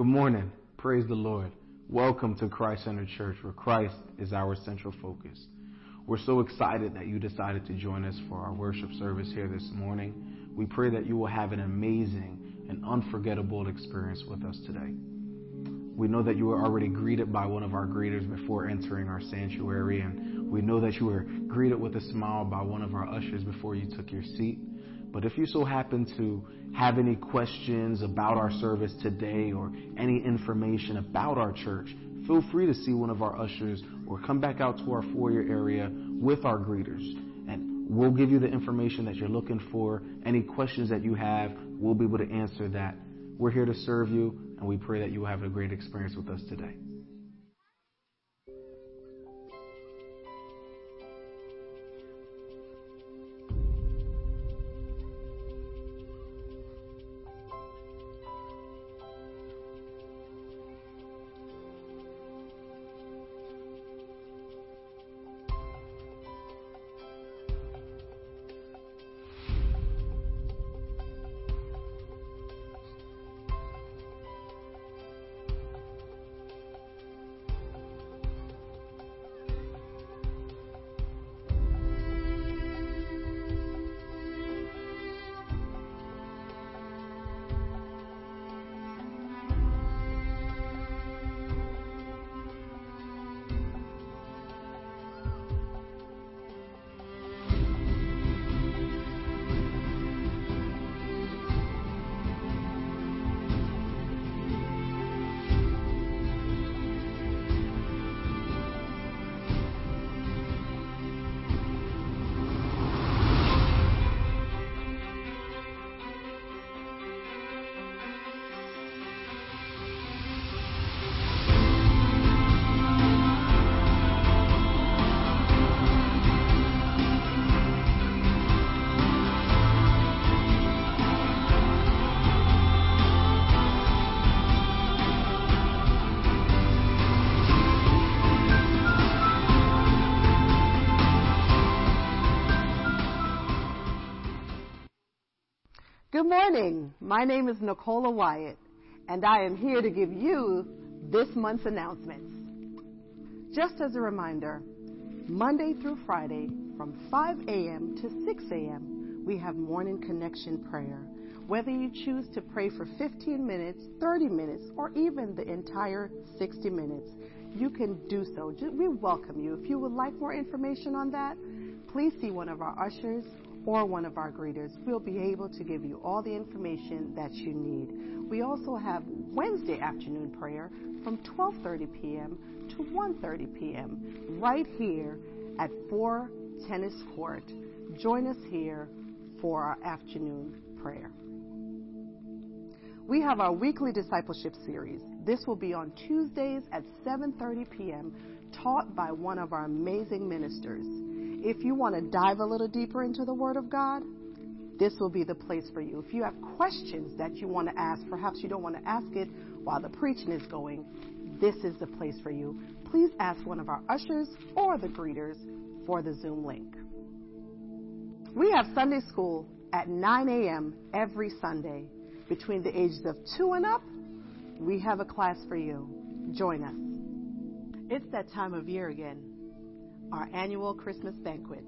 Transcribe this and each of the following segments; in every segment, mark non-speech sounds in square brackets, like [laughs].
Good morning. Praise the Lord. Welcome to Christ Centered Church, where Christ is our central focus. We're so excited that you decided to join us for our worship service here this morning. We pray that you will have an amazing and unforgettable experience with us today. We know that you were already greeted by one of our greeters before entering our sanctuary, and we know that you were greeted with a smile by one of our ushers before you took your seat. But if you so happen to have any questions about our service today or any information about our church, feel free to see one of our ushers or come back out to our foyer area with our greeters. And we'll give you the information that you're looking for. Any questions that you have, we'll be able to answer that. We're here to serve you, and we pray that you will have a great experience with us today. Morning. My name is Nicola Wyatt, and I am here to give you this month's announcements. Just as a reminder, Monday through Friday from 5 a.m. to 6 a.m., we have morning connection prayer. Whether you choose to pray for 15 minutes, 30 minutes, or even the entire 60 minutes, you can do so. We welcome you. If you would like more information on that, please see one of our ushers or one of our greeters. We'll be able to give you all the information that you need. We also have Wednesday afternoon prayer from 12:30 p.m. to 1:30 p.m. right here at 4 Tennis Court. Join us here for our afternoon prayer. We have our weekly discipleship series. This will be on Tuesdays at 7:30 p.m. taught by one of our amazing ministers. If you want to dive a little deeper into the Word of God, this will be the place for you. If you have questions that you want to ask, perhaps you don't want to ask it while the preaching is going, this is the place for you. Please ask one of our ushers or the greeters for the Zoom link. We have Sunday school at 9 a.m. every Sunday. Between the ages of 2 and up, we have a class for you. Join us. It's that time of year again our annual Christmas banquet.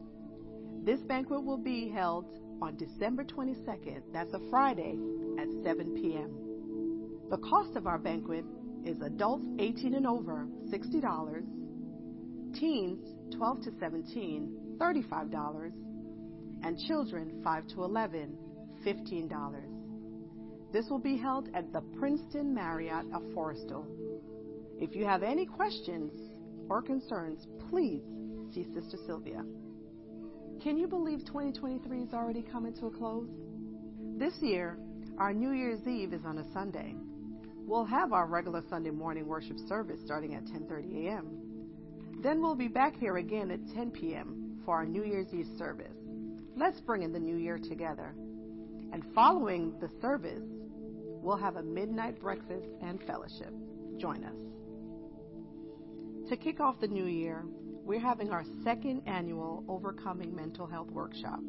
This banquet will be held on December 22nd, that's a Friday, at 7 p.m. The cost of our banquet is adults 18 and over, $60, teens 12 to 17, $35, and children 5 to 11, $15. This will be held at the Princeton Marriott of Forrestal. If you have any questions or concerns, please see Sister Sylvia. Can you believe 2023 is already coming to a close? This year, our New Year's Eve is on a Sunday. We'll have our regular Sunday morning worship service starting at 10:30 a.m. Then we'll be back here again at 10 p.m. for our New Year's Eve service. Let's bring in the new year together. And following the service, we'll have a midnight breakfast and fellowship. Join us. To kick off the new year, we're having our second annual Overcoming Mental Health Workshop.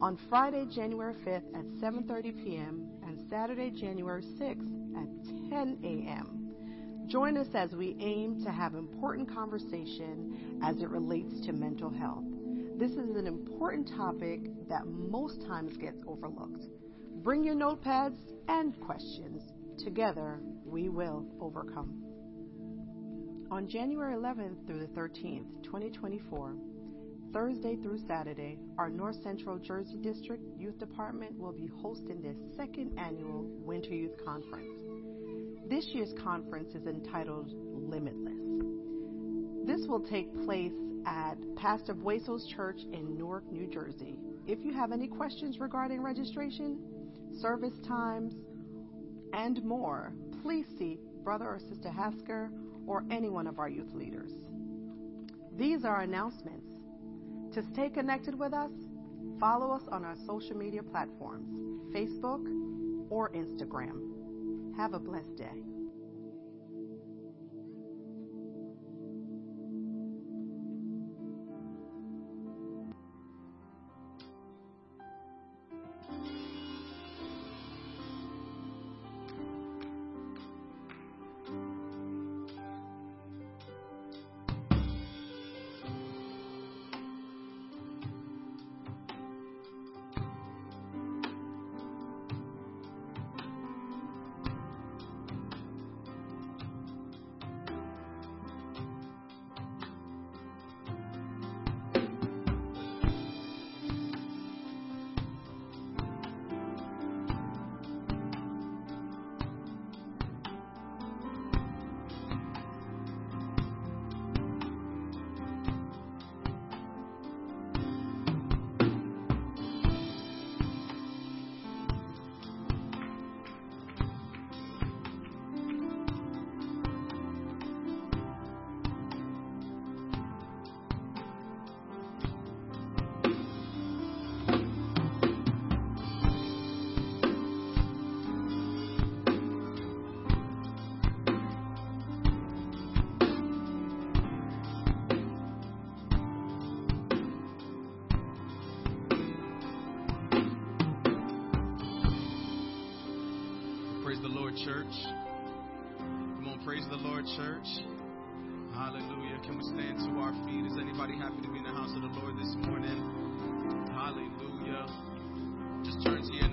On Friday, January 5th at 7:30 p.m. and Saturday, January 6th at 10 a.m. Join us as we aim to have important conversation as it relates to mental health. This is an important topic that most times gets overlooked. Bring your notepads and questions. Together, we will overcome. On January 11th through the 13th, 2024, Thursday through Saturday, our North Central Jersey District Youth Department will be hosting their second annual Winter Youth Conference. This year's conference is entitled Limitless. This will take place at Pastor Bueso's Church in Newark, New Jersey. If you have any questions regarding registration, service times, and more, please see Brother or Sister Hasker or any one of our youth leaders. These are announcements. To stay connected with us, follow us on our social media platforms, Facebook or Instagram. Have a blessed day. Church. Hallelujah. Can we stand to our feet? Is anybody happy to be in the house of the Lord this morning? Hallelujah. Just turn to your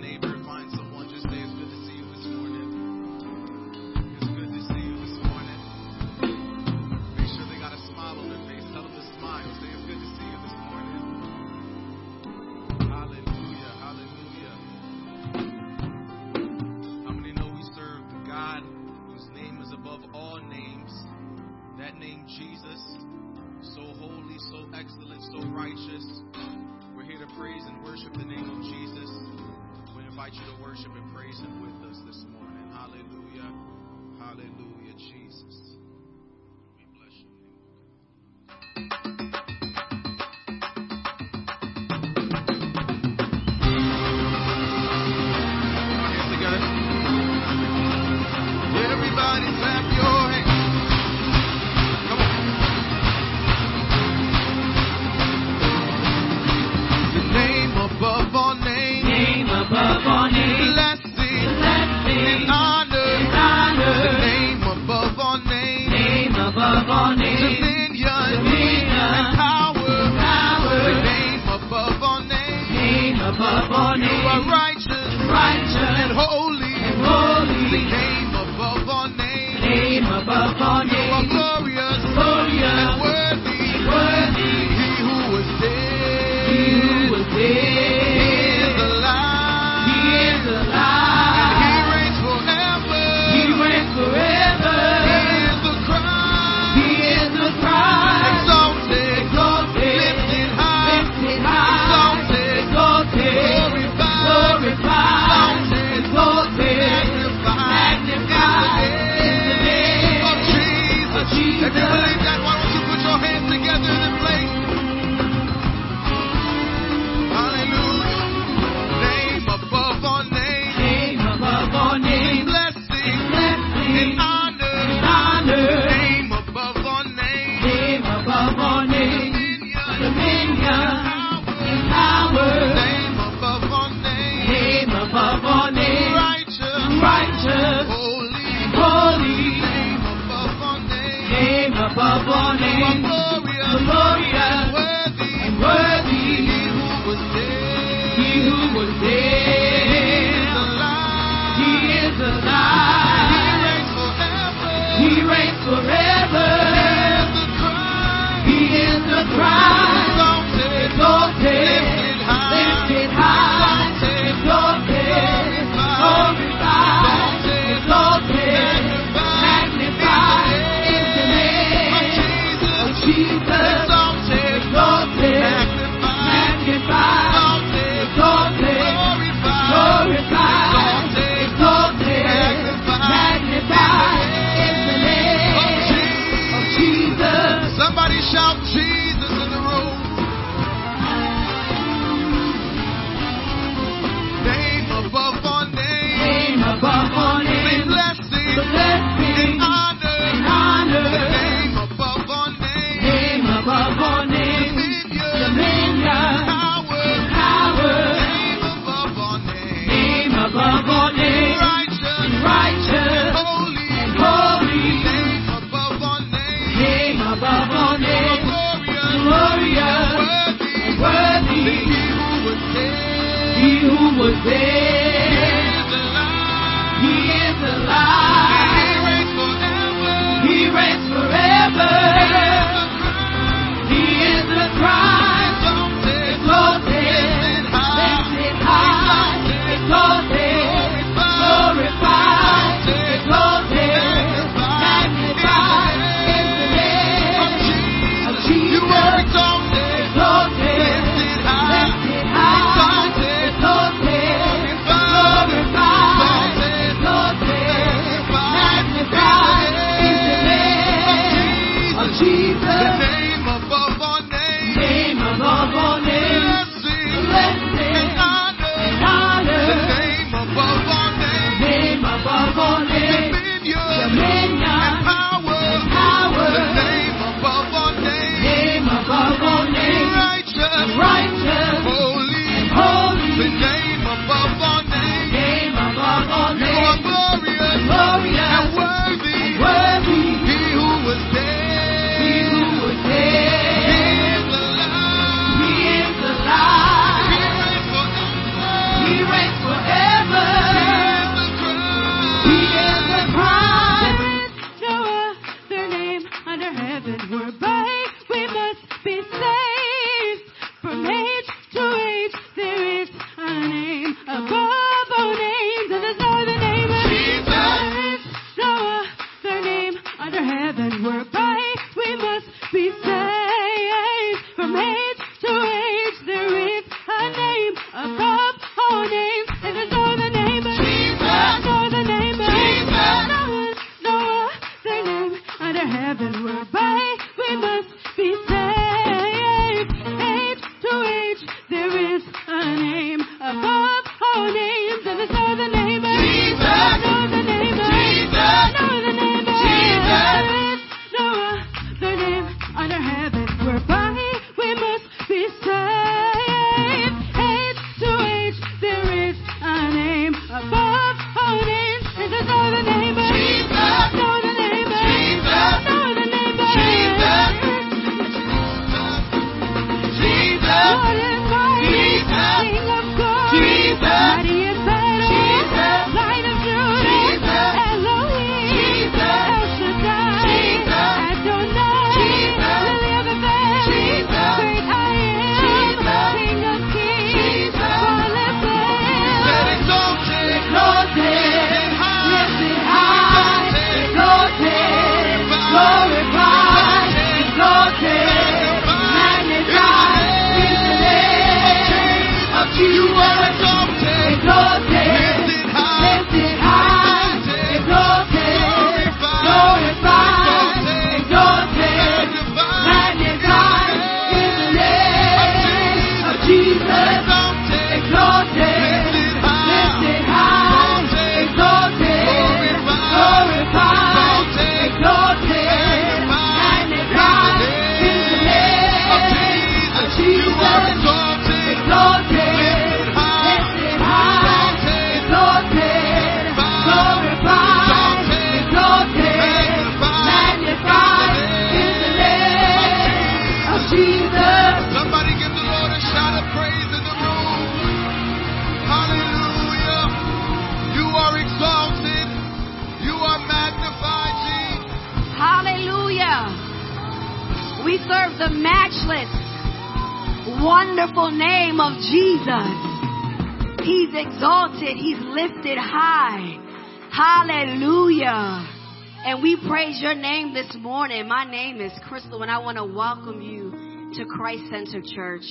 we praise your name this morning. My name is Crystal and I want to welcome you to Christ Center Church.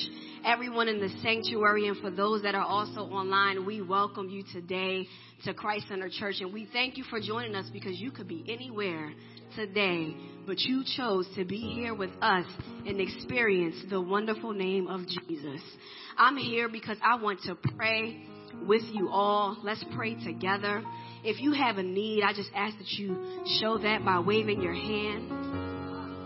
Everyone in the sanctuary and for those that are also online, we welcome you today to Christ Center Church. And we thank you for joining us because you could be anywhere today, but you chose to be here with us and experience the wonderful name of Jesus. I'm here because I want to pray with you all. Let's pray together. If you have a need, I just ask that you show that by waving your hand.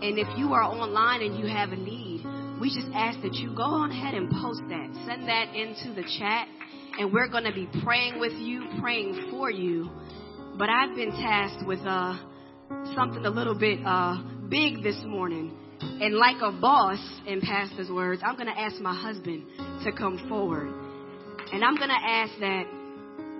And if you are online and you have a need, we just ask that you go on ahead and post that. Send that into the chat. And we're going to be praying with you, praying for you. But I've been tasked with uh, something a little bit uh, big this morning. And like a boss, in Pastor's words, I'm going to ask my husband to come forward. And I'm going to ask that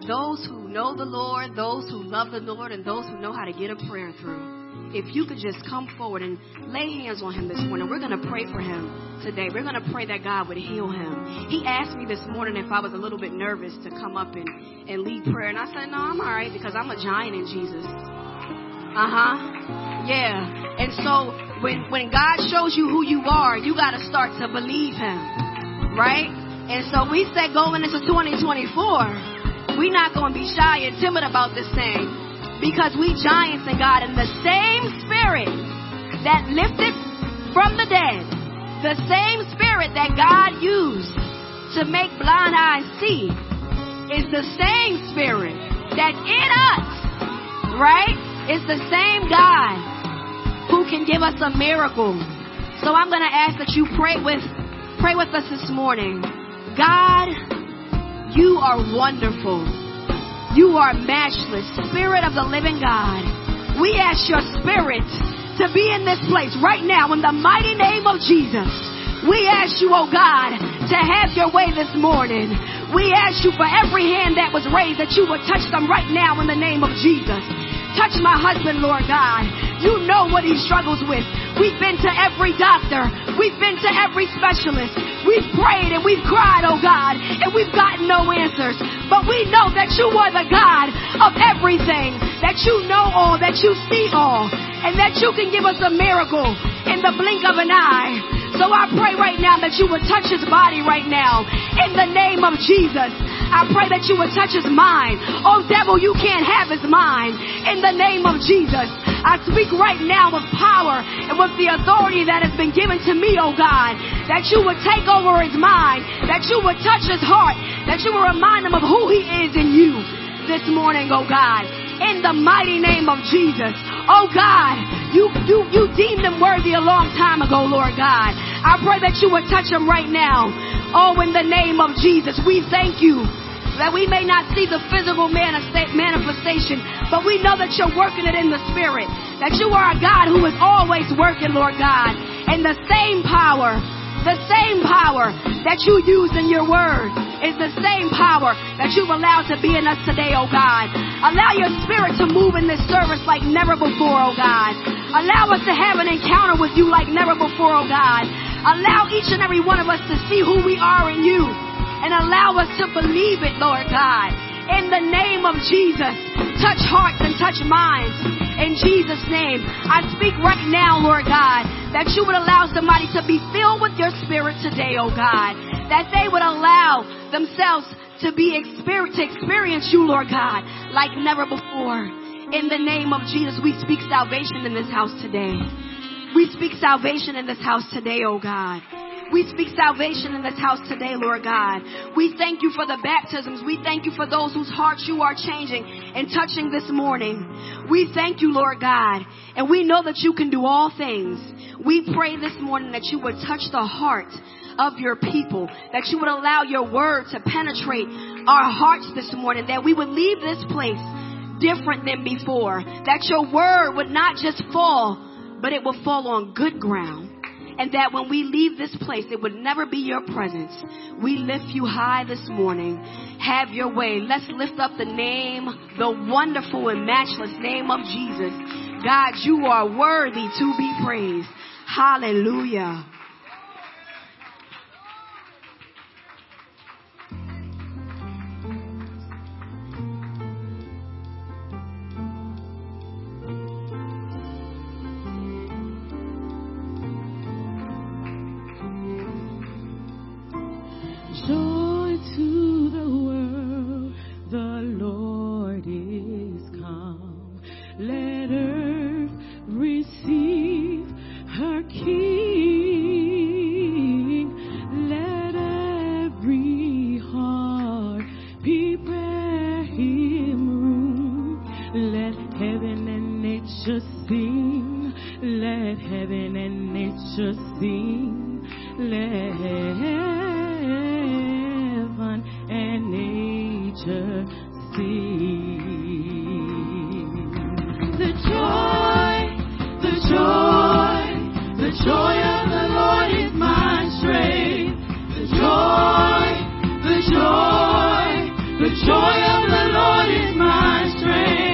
those who know the Lord, those who love the Lord, and those who know how to get a prayer through, if you could just come forward and lay hands on him this morning, we're going to pray for him today. We're going to pray that God would heal him. He asked me this morning if I was a little bit nervous to come up and, and lead prayer. And I said, no, I'm all right because I'm a giant in Jesus. Uh huh. Yeah. And so when, when God shows you who you are, you got to start to believe him. Right? And so we said going into 2024, we're not going to be shy and timid about this thing because we giants in God and the same spirit that lifted from the dead, the same spirit that God used to make blind eyes see is the same spirit that in us, right, is the same God who can give us a miracle. So I'm going to ask that you pray with pray with us this morning. God, you are wonderful. You are matchless, Spirit of the living God. We ask your Spirit to be in this place right now in the mighty name of Jesus. We ask you, oh God, to have your way this morning. We ask you for every hand that was raised that you would touch them right now in the name of Jesus. Touch my husband, Lord God. You know what he struggles with. We've been to every doctor. We've been to every specialist. We've prayed and we've cried, oh God, and we've gotten no answers. But we know that you are the God of everything, that you know all, that you see all, and that you can give us a miracle in the blink of an eye. So I pray right now that you would touch his body right now in the name of Jesus. I pray that you would touch his mind. Oh, devil, you can't have his mind in the name of Jesus. I speak right now with power and with the authority that has been given to me, oh God, that you would take over his mind, that you would touch his heart, that you would remind him of who he is in you this morning, oh God, in the mighty name of Jesus. Oh God, you, you, you deemed him worthy a long time ago, Lord God. I pray that you would touch him right now. Oh, in the name of Jesus, we thank you that we may not see the physical manifestation, but we know that you're working it in the spirit. That you are a God who is always working, Lord God. And the same power, the same power that you use in your word is the same power that you've allowed to be in us today, oh God. Allow your spirit to move in this service like never before, oh God. Allow us to have an encounter with you like never before, oh God. Allow each and every one of us to see who we are in you and allow us to believe it, Lord God. In the name of Jesus, touch hearts and touch minds. In Jesus' name, I speak right now, Lord God, that you would allow somebody to be filled with your spirit today, oh God. That they would allow themselves to be experience, to experience you, Lord God, like never before. In the name of Jesus, we speak salvation in this house today. We speak salvation in this house today, oh God. We speak salvation in this house today, Lord God. We thank you for the baptisms. We thank you for those whose hearts you are changing and touching this morning. We thank you, Lord God. And we know that you can do all things. We pray this morning that you would touch the heart of your people, that you would allow your word to penetrate our hearts this morning, that we would leave this place different than before, that your word would not just fall, but it will fall on good ground and that when we leave this place, it would never be your presence. We lift you high this morning. Have your way. Let's lift up the name, the wonderful and matchless name of Jesus. God, you are worthy to be praised. Hallelujah. Let earth receive her King. Let every heart prepare him room. Let heaven and nature sing. Let heaven and nature sing. Let heaven and nature sing. Joy, the joy of the Lord is my strength.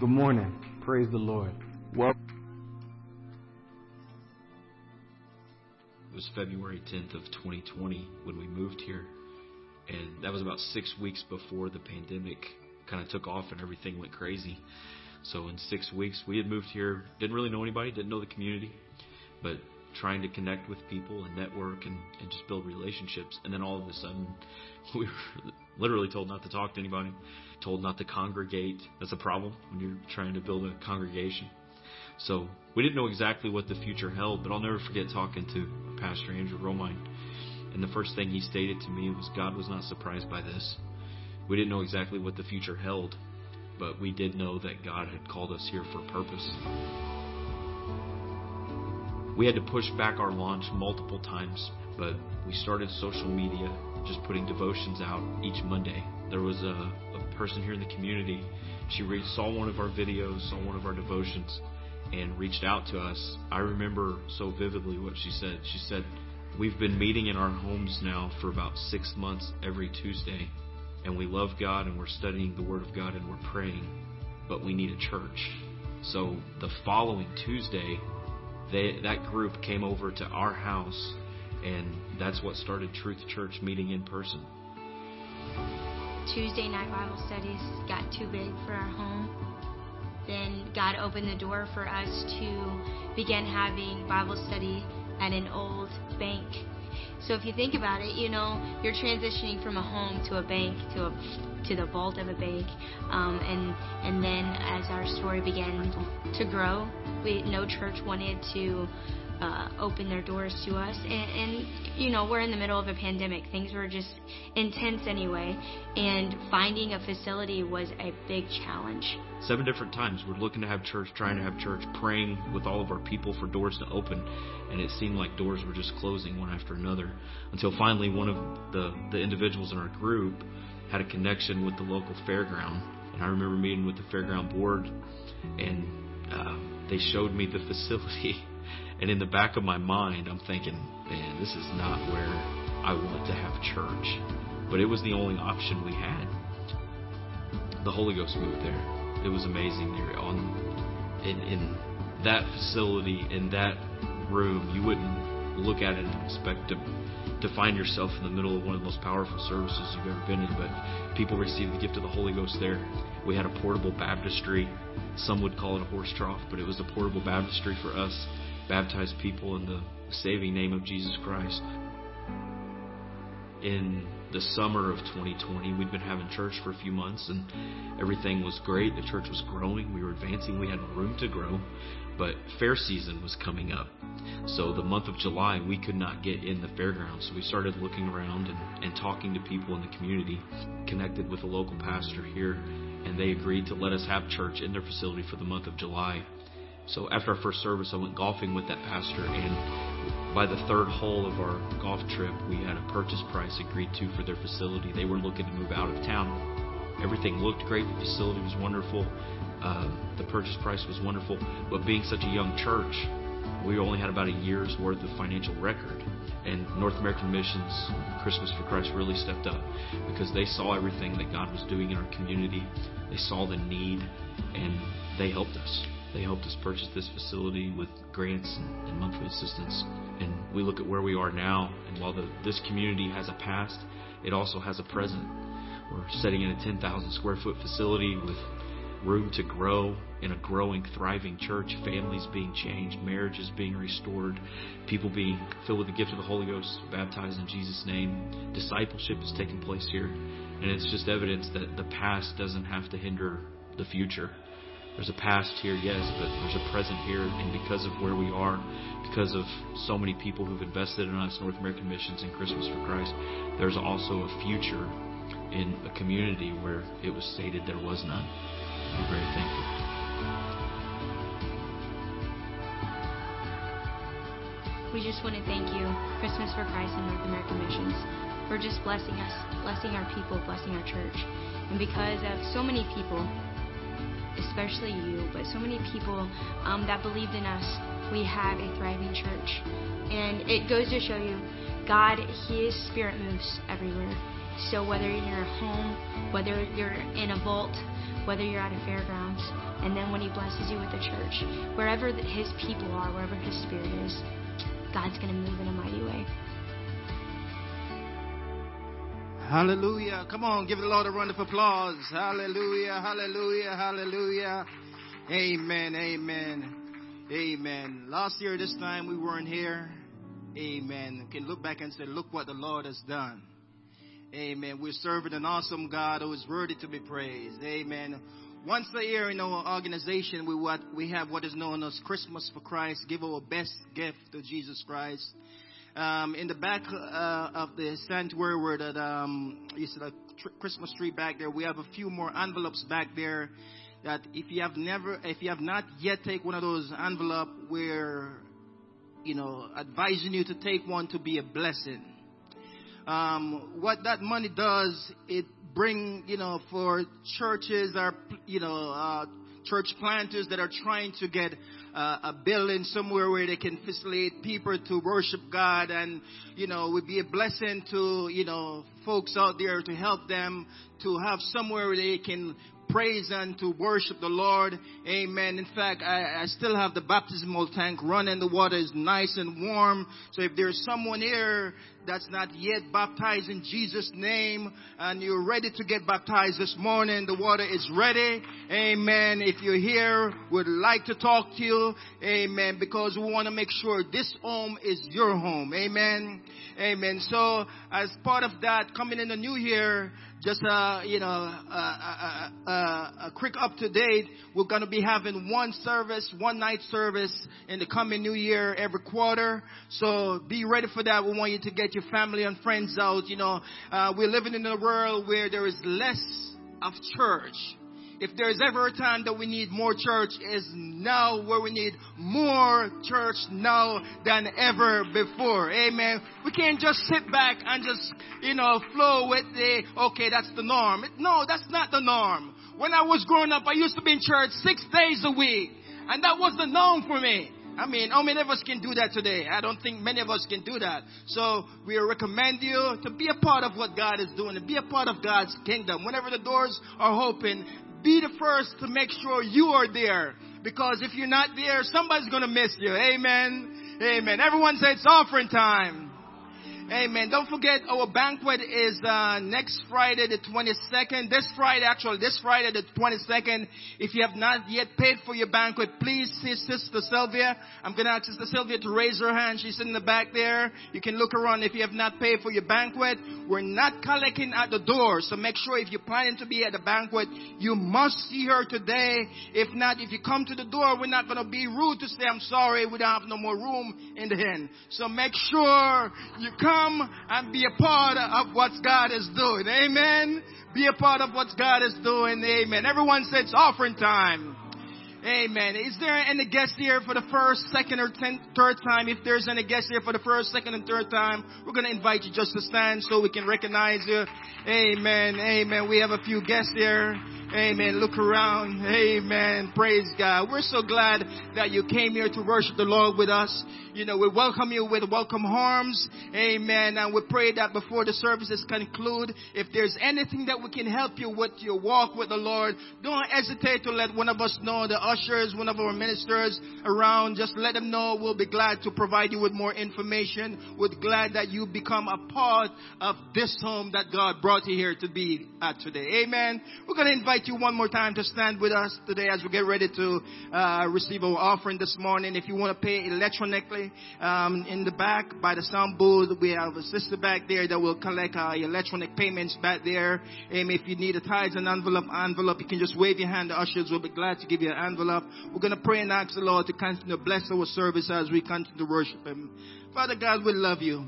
Good morning. Praise the Lord. Well, It was February 10th of 2020 when we moved here. And that was about six weeks before the pandemic kind of took off and everything went crazy. So in six weeks, we had moved here, didn't really know anybody, didn't know the community, but trying to connect with people and network and, and just build relationships. And then all of a sudden, [laughs] we were literally told not to talk to anybody, told not to congregate. That's a problem when you're trying to build a congregation. So we didn't know exactly what the future held, but I'll never forget talking to Pastor Andrew Romine. And the first thing he stated to me was God was not surprised by this. We didn't know exactly what the future held, but we did know that God had called us here for a purpose. We had to push back our launch multiple times, but we started social media, just putting devotions out each Monday. There was a, a person here in the community. She saw one of our videos, saw one of our devotions, and reached out to us. I remember so vividly what she said. She said, We've been meeting in our homes now for about six months every Tuesday, and we love God and we're studying the Word of God and we're praying, but we need a church. So the following Tuesday, they, that group came over to our house, and that's what started Truth Church meeting in person. Tuesday night Bible studies got too big for our home. Then God opened the door for us to begin having Bible study at an old bank. So if you think about it, you know, you're transitioning from a home to a bank to a to the vault of a bank, um, and and then as our story began to grow, we no church wanted to uh, open their doors to us, and, and you know we're in the middle of a pandemic. Things were just intense anyway, and finding a facility was a big challenge. Seven different times we're looking to have church, trying to have church, praying with all of our people for doors to open, and it seemed like doors were just closing one after another. Until finally, one of the the individuals in our group had a connection with the local fairground, and I remember meeting with the fairground board, and uh, they showed me the [laughs] facility. And in the back of my mind, I'm thinking, man, this is not where I want to have church. but it was the only option we had. The Holy Ghost moved there. It was amazing there on in in that facility in that room. You wouldn't look at it and expect to to find yourself in the middle of one of the most powerful services you've ever been in. But people received the gift of the Holy Ghost there. We had a portable baptistry. Some would call it a horse trough, but it was a portable baptistry for us. Baptized people in the saving name of Jesus Christ. In the summer of 2020, we'd been having church for a few months and everything was great. The church was growing. We were advancing. We had room to grow. But fair season was coming up. So the month of July, we could not get in the fairgrounds. So we started looking around and, and talking to people in the community, connected with a local pastor here, and they agreed to let us have church in their facility for the month of July. So after our first service, I went golfing with that pastor, and by the third hole of our golf trip, we had a purchase price agreed to for their facility. They were looking to move out of town. Everything looked great. The facility was wonderful. Um, the purchase price was wonderful, but being such a young church, we only had about a year's worth of financial record. And North American Missions, Christmas for Christ, really stepped up because they saw everything that God was doing in our community. They saw the need, and they helped us. They helped us purchase this facility with grants and, monthly assistance. And we look at where we are now, and while the, this community has a past, it also has a present. We're setting in a 10,000 square foot facility with room to grow in a growing, thriving church, families being changed, marriages being restored, people being filled with the gift of the Holy Ghost, baptized in Jesus' name. Discipleship is taking place here. And it's just evidence that the past doesn't have to hinder the future. There's a past here, yes, but there's a present here. And because of where we are, because of so many people who've invested in us, North American Missions and Christmas for Christ, there's also a future in a community where it was stated there was none. We're very thankful. We just want to thank you, Christmas for Christ and North American Missions, for just blessing us, blessing our people, blessing our church. And because of so many people, especially you, but so many people um, that believed in us, we have a thriving church. And it goes to show you, God, His Spirit moves everywhere. So whether you're your home, whether you're in a vault, whether you're at a fairgrounds, and then when He blesses you with a church, wherever His people are, wherever His Spirit is, God's going to move in a mighty way. Hallelujah. Come on, give the Lord a round of applause. Hallelujah, hallelujah, hallelujah. Amen, amen, amen. Last year, this time, we weren't here. Amen. Can look back and say, look what the Lord has done. Amen. We're serving an awesome God who is worthy to be praised. Amen. Once a year in our organization, we what we have what is known as Christmas for Christ. Give our best gift to Jesus Christ. Um, in the back uh, of the sanctuary where that um, you see the tr- Christmas tree back there, we have a few more envelopes back there. That if you have never, if you have not yet take one of those envelope, we're, you know, advising you to take one to be a blessing um, what that money does, it bring, you know, for churches or, you know, uh, church planters that are trying to get uh, a building somewhere where they can facilitate people to worship God and, you know, would be a blessing to, you know, folks out there to help them to have somewhere where they can praise and to worship the Lord. Amen. In fact, I, I, still have the baptismal tank running. The water is nice and warm. So if there's someone here that's not yet baptized in Jesus' name and you're ready to get baptized this morning, the water is ready. Amen. If you're here, would like to talk to you. Amen. Because we want to make sure this home is your home. Amen. Amen. So as part of that, coming in the new year, just uh, you know, a, a, a, a quick up to date. We're going to be having one service, one night service in the coming new year every quarter. So be ready for that. We want you to get your family and friends out. You know, uh, we're living in a world where there is less of church if there's ever a time that we need more church is now where we need more church now than ever before. Amen. We can't just sit back and just, you know, flow with the, okay, that's the norm. No, that's not the norm. When I was growing up, I used to be in church six days a week. And that was the norm for me. I mean, how many of us can do that today? I don't think many of us can do that. So we recommend you to be a part of what God is doing, to be a part of God's kingdom. Whenever the doors are open, be the first to make sure you are there. Because if you're not there, somebody's gonna miss you. Amen. Amen. Everyone say it's offering time. Amen. Don't forget our banquet is uh, next Friday the 22nd. This Friday, actually, this Friday the 22nd. If you have not yet paid for your banquet, please see Sister Sylvia. I'm going to ask Sister Sylvia to raise her hand. She's in the back there. You can look around if you have not paid for your banquet. We're not collecting at the door, so make sure if you're planning to be at the banquet, you must see her today. If not, if you come to the door, we're not going to be rude to say, I'm sorry, we don't have no more room in the inn. So make sure you come and be a part of what God is doing. Amen. Be a part of what God is doing. Amen. Everyone says offering time. Amen. Is there any guest here for the first, second, or ten, third time? If there's any guest here for the first, second, and third time, we're going to invite you just to stand so we can recognize you. Amen. Amen. We have a few guests here. Amen. Look around. Amen. Praise God. We're so glad that you came here to worship the Lord with us. You know, we welcome you with welcome arms. Amen. And we pray that before the services conclude, if there's anything that we can help you with your walk with the Lord, don't hesitate to let one of us know, the ushers, one of our ministers around, just let them know. We'll be glad to provide you with more information. We're glad that you become a part of this home that God brought you here to be at today. Amen. We're going to invite you one more time to stand with us today as we get ready to uh, receive our offering this morning. If you want to pay electronically, um, in the back by the sound booth, we have a sister back there that will collect uh, electronic payments back there. And if you need a tithes and envelope, envelope, you can just wave your hand. The ushers will be glad to give you an envelope. We're going to pray and ask the Lord to continue to bless our service as we continue to worship Him. Father God, we love you.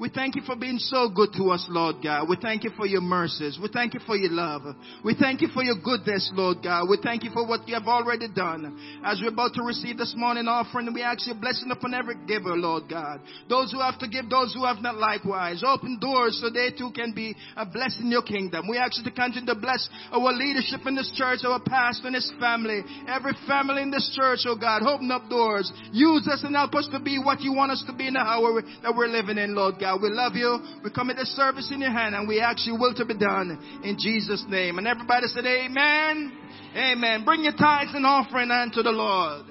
We thank you for being so good to us, Lord God. We thank you for your mercies. We thank you for your love. We thank you for your goodness, Lord God. We thank you for what you have already done. As we're about to receive this morning offering, we ask your blessing upon every giver, Lord God. Those who have to give, those who have not likewise. Open doors so they too can be a blessing in your kingdom. We ask you to continue to bless our leadership in this church, our pastor and his family, every family in this church, oh God. Open up doors. Use us and help us to be what you want us to be in the hour that we're living in, Lord God. God. We love you. We commit this service in your hand and we ask your will to be done in Jesus' name. And everybody said, Amen. Amen. Bring your tithes and offering unto the Lord.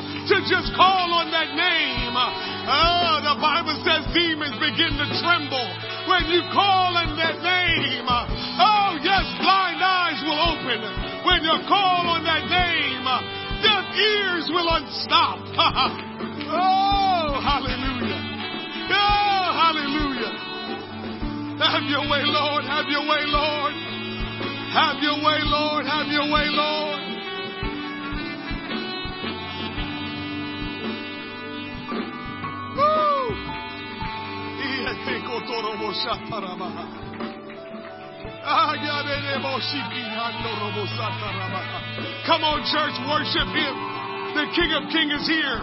To just call on that name, oh, the Bible says demons begin to tremble. When you call on that name, oh, yes, blind eyes will open. When you call on that name, deaf ears will unstop. [laughs] oh, hallelujah. Oh, hallelujah. Have your way, Lord. Have your way, Lord. Have your way, Lord. Have your way, Lord. Come on, church, worship Him. The King of Kings is here.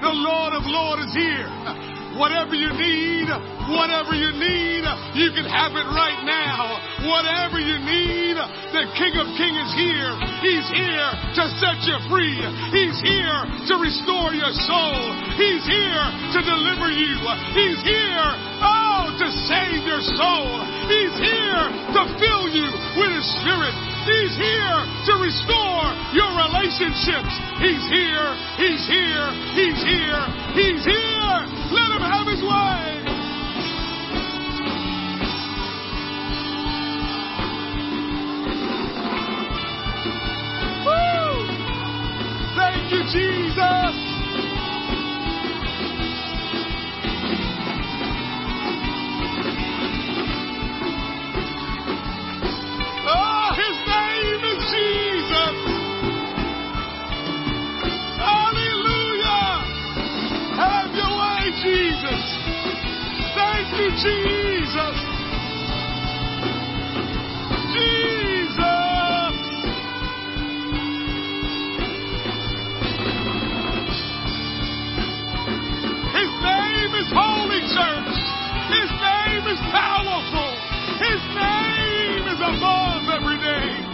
The Lord of Lords is here. Whatever you need, whatever you need, you can have it right now. Whatever you need, the King of Kings is here. He's here to set you free. He's here to restore your soul. He's here to deliver you. He's here, oh, to save your soul. He's here to fill you with His Spirit. He's here to restore your relationships. He's here. He's here. He's here. He's here. Let him have his way. Woo! Thank you, Jesus. Thank you, Jesus. Jesus. His name is Holy Church. His name is powerful. His name is above every name.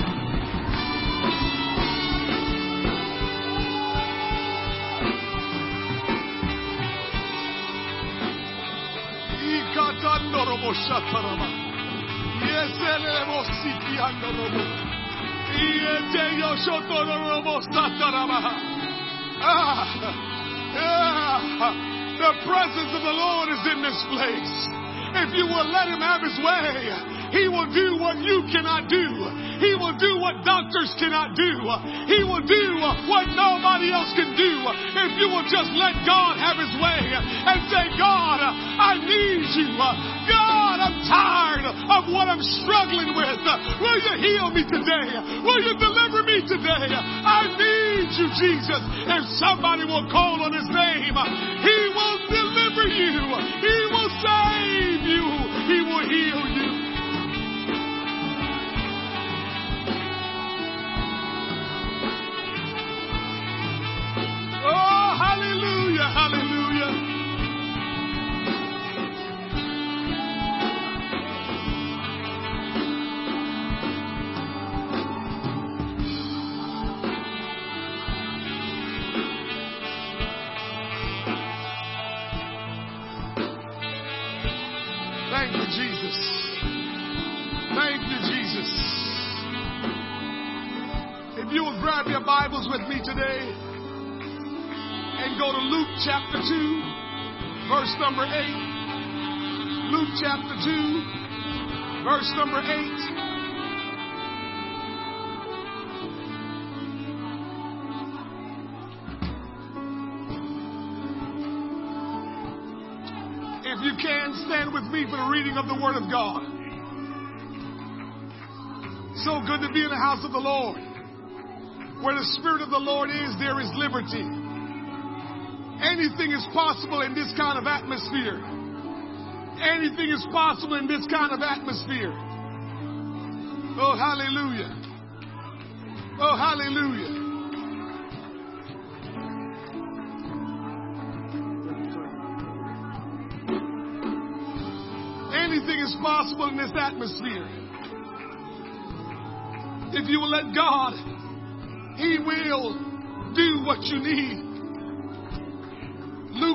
Ah, ah, the presence of the Lord is in this place. If you will let him have his way, he will do what you cannot do. He will do what doctors cannot do. He will do what nobody else can do. If you will just let God have his way and say, God, I need you. God, I'm tired of what I'm struggling with. Will you heal me today? Will you deliver me today? I need you, Jesus. If somebody will call on his name, he will deliver you. He will save you. Bibles with me today and go to Luke chapter 2, verse number 8. Luke chapter 2, verse number 8. If you can, stand with me for the reading of the Word of God. So good to be in the house of the Lord. Where the Spirit of the Lord is, there is liberty. Anything is possible in this kind of atmosphere. Anything is possible in this kind of atmosphere. Oh, hallelujah. Oh, hallelujah. Anything is possible in this atmosphere. If you will let God, He will do what you need.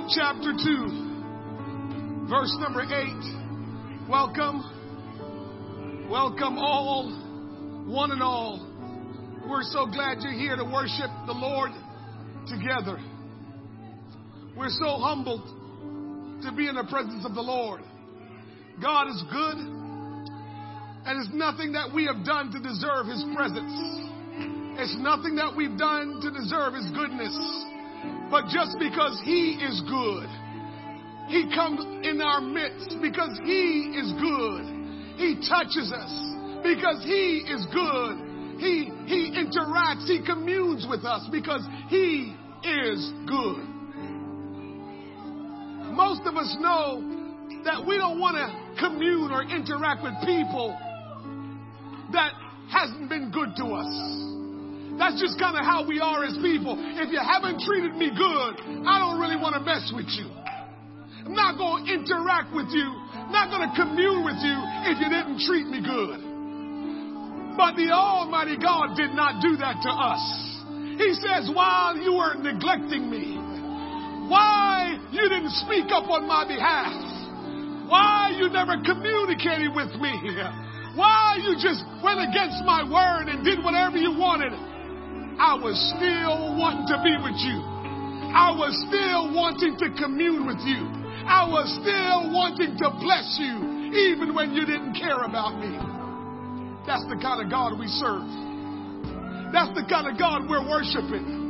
Luke chapter 2, verse number 8. Welcome. Welcome all, one and all. We're so glad you're here to worship the Lord together. We're so humbled to be in the presence of the Lord. God is good, and it's nothing that we have done to deserve His presence. It's nothing that we've done to deserve His goodness. But just because He is good, He comes in our midst because He is good. He touches us because He is good. He, he interacts, He communes with us because He is good. Most of us know that we don't want to commune or interact with people that hasn't been good to us. That's just kind of how we are as people. If you haven't treated me good, I don't really want to mess with you. I'm not going to interact with you, not going to commune with you if you didn't treat me good. But the Almighty God did not do that to us. He says, while you were neglecting me, why you didn't speak up on my behalf, why you never communicated with me, why you just went against my word and did whatever you wanted, I was still wanting to be with you. I was still wanting to commune with you. I was still wanting to bless you, even when you didn't care about me. That's the kind of God we serve. That's the kind of God we're worshiping.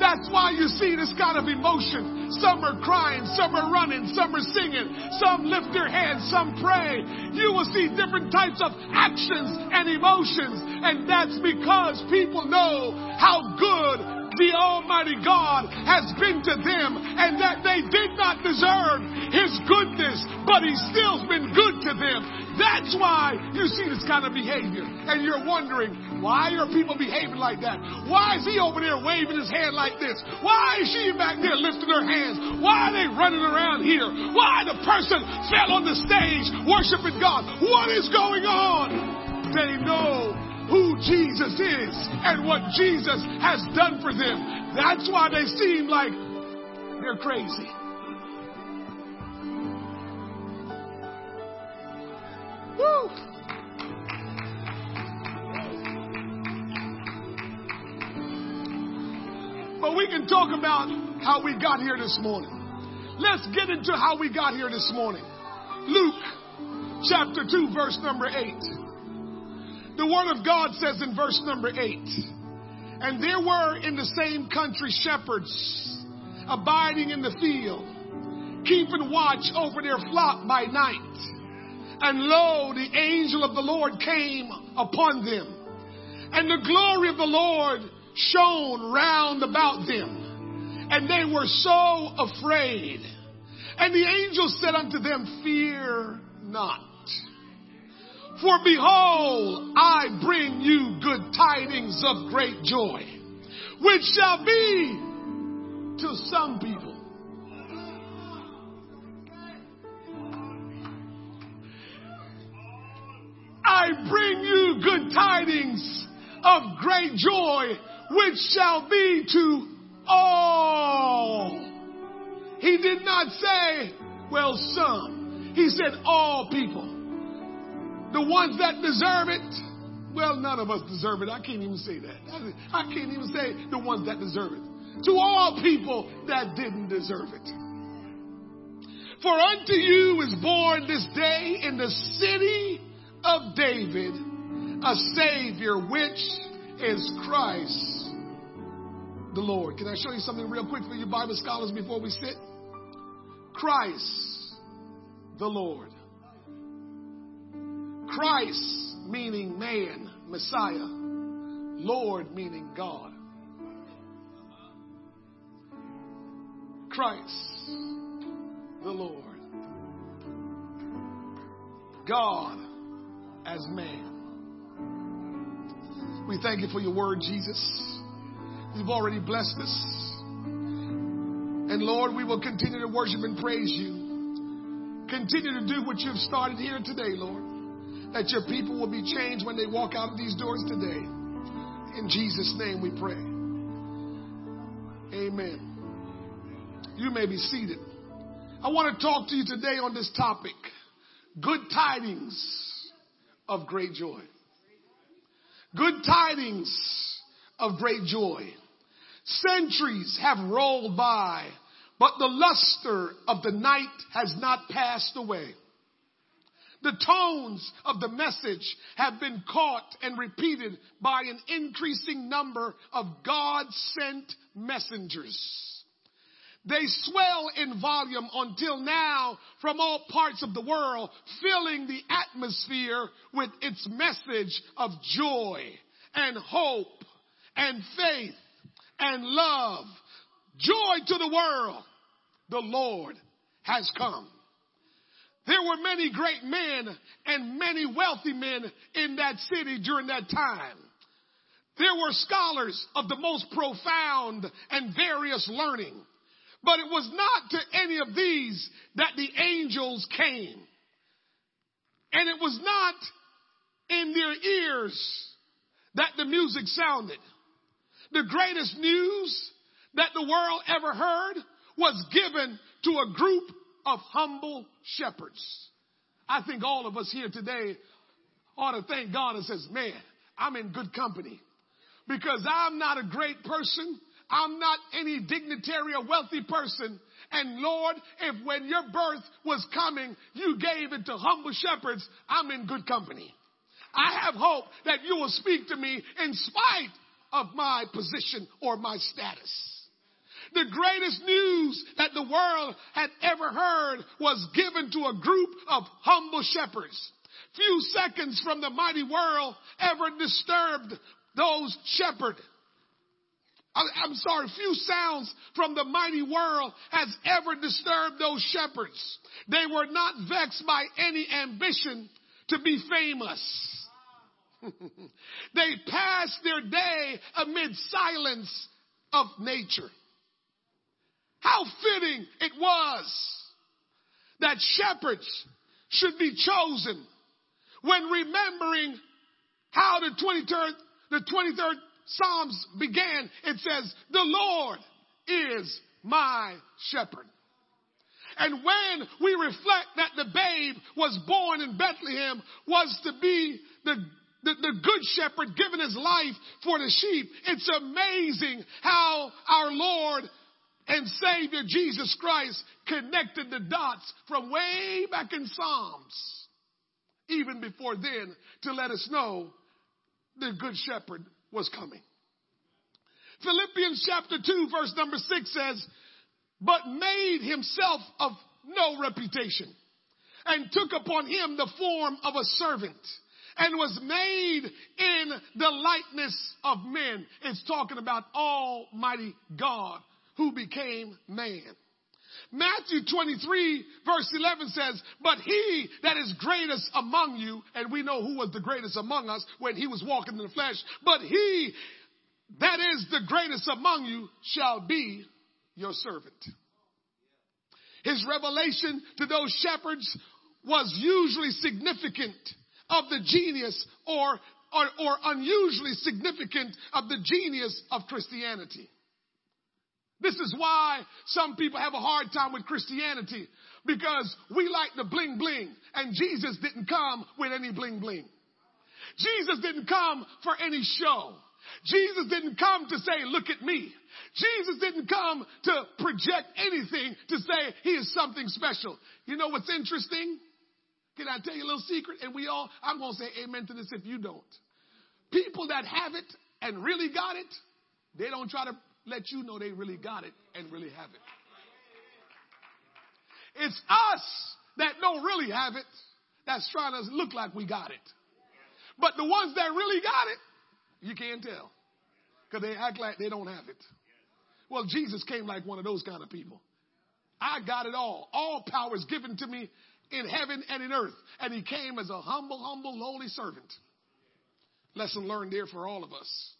That's why you see this kind of emotion. Some are crying, some are running, some are singing, some lift their hands, some pray. You will see different types of actions and emotions. And that's because people know how good the Almighty God has been to them and that they did not deserve His goodness, but He still's been good to them. That's why you see this kind of behavior. And you're wondering, why are people behaving like that? Why is he over there waving his hand like this? Why is she back there lifting her hands? Why are they running around here? Why the person fell on the stage worshiping God? What is going on? They know who Jesus is and what Jesus has done for them. That's why they seem like they're crazy. Woo! But we can talk about how we got here this morning. Let's get into how we got here this morning. Luke chapter 2, verse number 8. The Word of God says in verse number 8 And there were in the same country shepherds abiding in the field, keeping watch over their flock by night. And lo, the angel of the Lord came upon them, and the glory of the Lord shone round about them, and they were so afraid. And the angel said unto them, Fear not. For behold, I bring you good tidings of great joy, which shall be to some people. I bring you good tidings of great joy, which shall be to all. He did not say, well, some. He said all people. The ones that deserve it Well, none of us deserve it. I can't even say that. I can't even say the ones that deserve it. To all people that didn't deserve it. For unto you is born this day in the city of David a Savior, which is Christ the Lord. Can I show you something real quick for you Bible scholars before we sit? Christ the Lord. Christ meaning man, Messiah. Lord meaning God. Christ the Lord. God as man. We thank you for your word, Jesus. You've already blessed us. And Lord, we will continue to worship and praise you. Continue to do what you've started here today, Lord. That your people will be changed when they walk out of these doors today. In Jesus' name we pray. Amen. You may be seated. I want to talk to you today on this topic good tidings of great joy. Good tidings of great joy. Centuries have rolled by, but the luster of the night has not passed away. The tones of the message have been caught and repeated by an increasing number of God sent messengers. They swell in volume until now from all parts of the world, filling the atmosphere with its message of joy and hope and faith and love. Joy to the world. The Lord has come. There were many great men and many wealthy men in that city during that time. There were scholars of the most profound and various learning. But it was not to any of these that the angels came. And it was not in their ears that the music sounded. The greatest news that the world ever heard was given to a group of humble shepherds. I think all of us here today ought to thank God and says, man, I'm in good company because I'm not a great person. I'm not any dignitary or wealthy person. And Lord, if when your birth was coming, you gave it to humble shepherds, I'm in good company. I have hope that you will speak to me in spite of my position or my status. The greatest news that the world had ever heard was given to a group of humble shepherds. Few seconds from the mighty world ever disturbed those shepherds. I'm sorry, few sounds from the mighty world has ever disturbed those shepherds. They were not vexed by any ambition to be famous. [laughs] they passed their day amid silence of nature. How fitting it was that shepherds should be chosen when remembering how the 23rd, the 23rd Psalms began, it says, the Lord is my shepherd. And when we reflect that the babe was born in Bethlehem was to be the, the, the, good shepherd giving his life for the sheep, it's amazing how our Lord and Savior Jesus Christ connected the dots from way back in Psalms, even before then, to let us know the good shepherd was coming. Philippians chapter 2 verse number 6 says, but made himself of no reputation and took upon him the form of a servant and was made in the likeness of men. It's talking about Almighty God who became man. Matthew 23 verse 11 says, but he that is greatest among you, and we know who was the greatest among us when he was walking in the flesh, but he that is the greatest among you shall be your servant. His revelation to those shepherds was usually significant of the genius or, or, or unusually significant of the genius of Christianity. This is why some people have a hard time with Christianity because we like the bling bling and Jesus didn't come with any bling bling. Jesus didn't come for any show. Jesus didn't come to say, look at me. Jesus didn't come to project anything to say he is something special. You know what's interesting? Can I tell you a little secret? And we all, I'm going to say amen to this if you don't. People that have it and really got it, they don't try to let you know they really got it and really have it. It's us that don't really have it that's trying to look like we got it. But the ones that really got it, you can't tell because they act like they don't have it. Well, Jesus came like one of those kind of people. I got it all. All power is given to me in heaven and in earth. And he came as a humble, humble, lowly servant. Lesson learned there for all of us.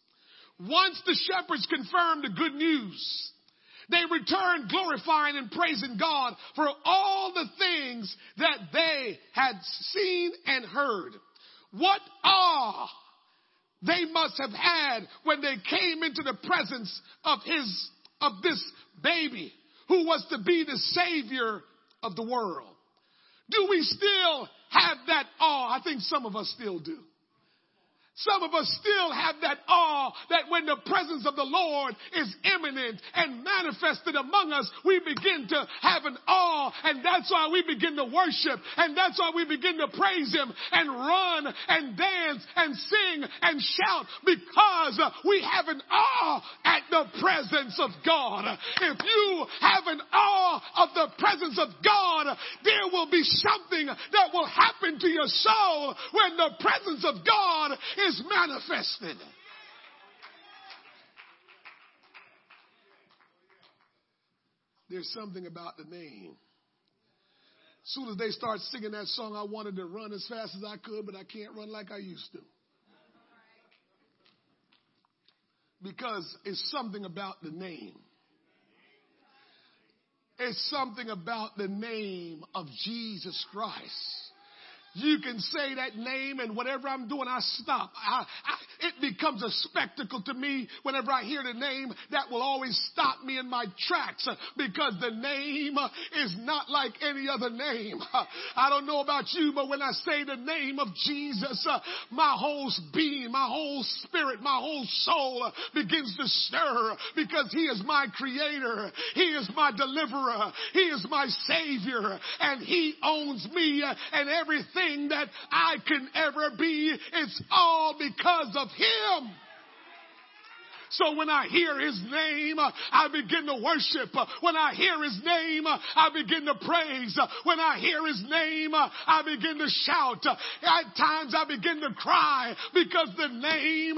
Once the shepherds confirmed the good news, they returned glorifying and praising God for all the things that they had seen and heard. What awe they must have had when they came into the presence of his, of this baby who was to be the savior of the world. Do we still have that awe? I think some of us still do. Some of us still have that awe that when the presence of the Lord is imminent and manifested among us, we begin to have an awe and that's why we begin to worship and that's why we begin to praise Him and run and dance and sing and shout because we have an awe at the presence of God. If you have an awe of the presence of God, there will be something that will happen to your soul when the presence of God is is manifested. There's something about the name. As soon as they start singing that song, I wanted to run as fast as I could, but I can't run like I used to. Because it's something about the name. It's something about the name of Jesus Christ you can say that name and whatever I'm doing, I stop. I, I, it becomes a spectacle to me whenever I hear the name that will always stop me in my tracks uh, because the name uh, is not like any other name. [laughs] I don't know about you, but when I say the name of Jesus, uh, my whole being, my whole spirit, my whole soul begins to stir because he is my creator. He is my deliverer. He is my savior and he owns me and everything that I can ever be, it's all because of Him. So when I hear his name, I begin to worship. When I hear his name, I begin to praise. When I hear his name, I begin to shout. At times I begin to cry because the name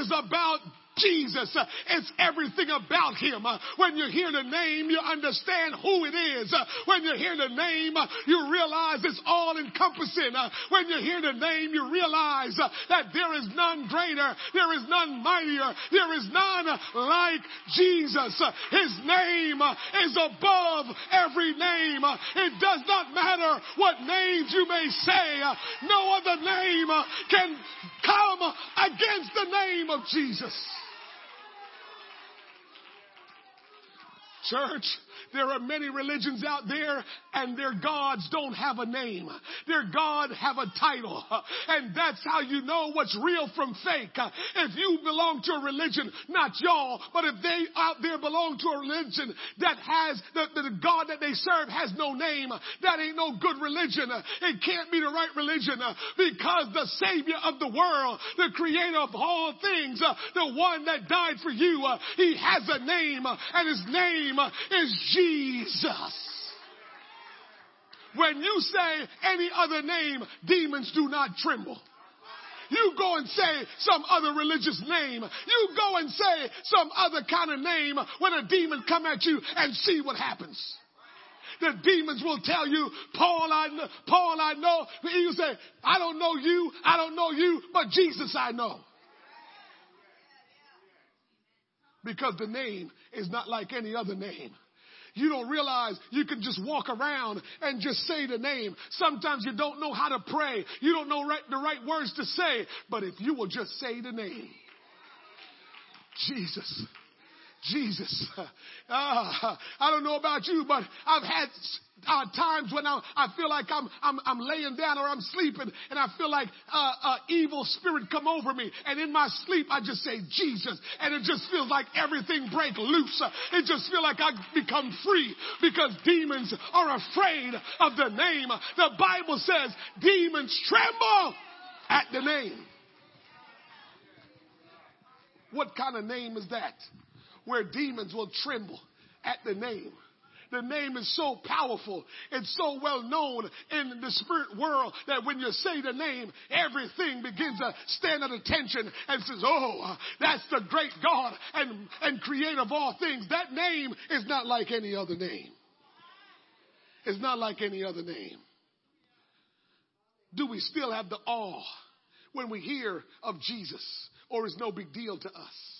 is about Jesus. It's everything about him. When you hear the name, you understand who it is. When you hear the name, you realize it's all encompassing. When you hear the name, you realize that there is none greater, there is none mightier, there is none like Jesus. His name is above every name. It does not matter what names you may say. No other name can come against the name of Jesus. Church, there are many religions out there and their gods don't have a name. Their God have a title. And that's how you know what's real from fake. If you belong to a religion, not y'all, but if they out there belong to a religion that has the, the God that they serve has no name, that ain't no good religion. It can't be the right religion because the savior of the world, the creator of all things, the one that died for you, he has a name and his name is Jesus. When you say any other name, demons do not tremble. You go and say some other religious name. You go and say some other kind of name when a demon come at you and see what happens. The demons will tell you, Paul, I know, Paul, I know. You say, I don't know you, I don't know you, but Jesus I know. Because the name is not like any other name. You don't realize you can just walk around and just say the name. Sometimes you don't know how to pray. You don't know right, the right words to say. But if you will just say the name, Jesus, Jesus. Uh, [laughs] I don't know about you, but I've had uh, times when I, I feel like I'm, I'm, I'm laying down or I'm sleeping and I feel like uh, uh, evil spirit come over me. And in my sleep, I just say Jesus. And it just feels like everything break loose. It just feels like I become free because demons are afraid of the name. The Bible says demons tremble at the name. What kind of name is that? where demons will tremble at the name. The name is so powerful. and so well known in the spirit world that when you say the name, everything begins to stand at attention and says, Oh, uh, that's the great God and, and creator of all things. That name is not like any other name. It's not like any other name. Do we still have the awe when we hear of Jesus or is no big deal to us?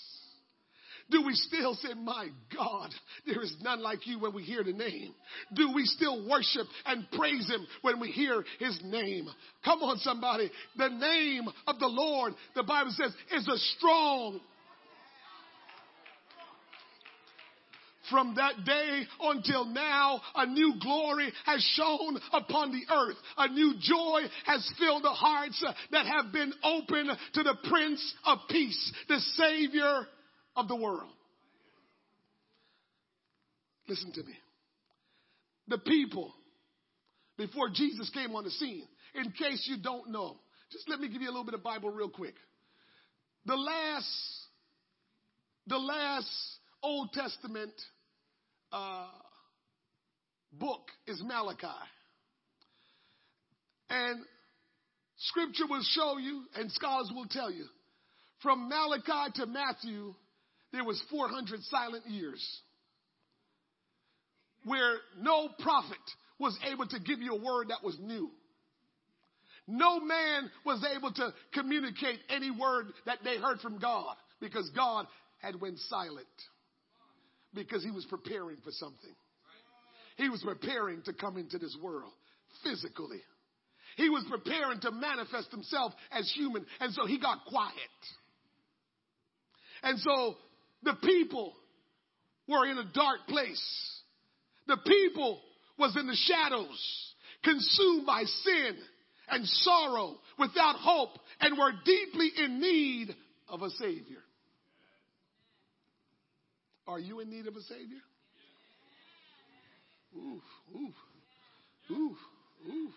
Do we still say, My God, there is none like you when we hear the name? Do we still worship and praise Him when we hear His name? Come on, somebody. The name of the Lord, the Bible says, is a strong From that day until now, a new glory has shone upon the earth. A new joy has filled the hearts that have been open to the Prince of Peace, the Savior of the world. Listen to me. The people, before Jesus came on the scene, in case you don't know, just let me give you a little bit of Bible real quick. The last, the last Old Testament uh, book is Malachi. And scripture will show you, and scholars will tell you, from Malachi to Matthew, there was 400 silent years where no prophet was able to give you a word that was new. No man was able to communicate any word that they heard from God because God had went silent because he was preparing for something. He was preparing to come into this world physically. He was preparing to manifest himself as human and so he got quiet. And so the people were in a dark place. The people was in the shadows, consumed by sin and sorrow, without hope, and were deeply in need of a Savior. Are you in need of a Savior? Oof, oof, oof, oof.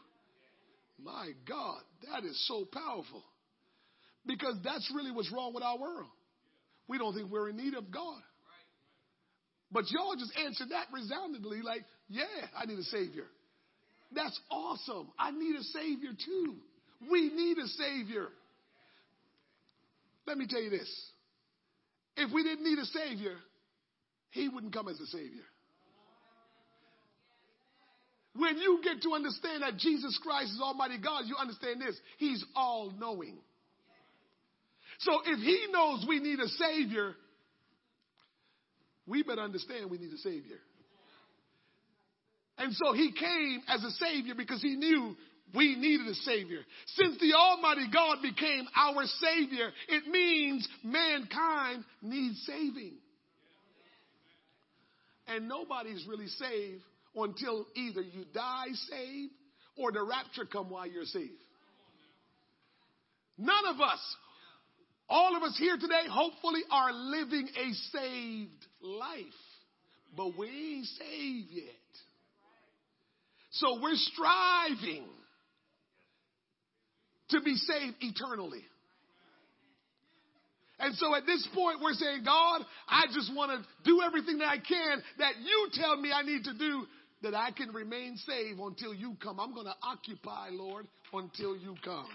My God, that is so powerful. Because that's really what's wrong with our world. We don't think we're in need of God. But y'all just answered that resoundingly like, yeah, I need a Savior. That's awesome. I need a Savior too. We need a Savior. Let me tell you this. If we didn't need a Savior, He wouldn't come as a Savior. When you get to understand that Jesus Christ is Almighty God, you understand this. He's all knowing. So if He knows we need a Savior, we better understand we need a Savior. And so he came as a Savior because he knew we needed a Savior. Since the Almighty God became our Savior, it means mankind needs saving. And nobody's really saved until either you die saved or the rapture come while you're saved. None of us all of us here today, hopefully, are living a saved life, but we ain't saved yet. So we're striving to be saved eternally. And so at this point, we're saying, God, I just want to do everything that I can that you tell me I need to do that I can remain saved until you come. I'm going to occupy, Lord, until you come.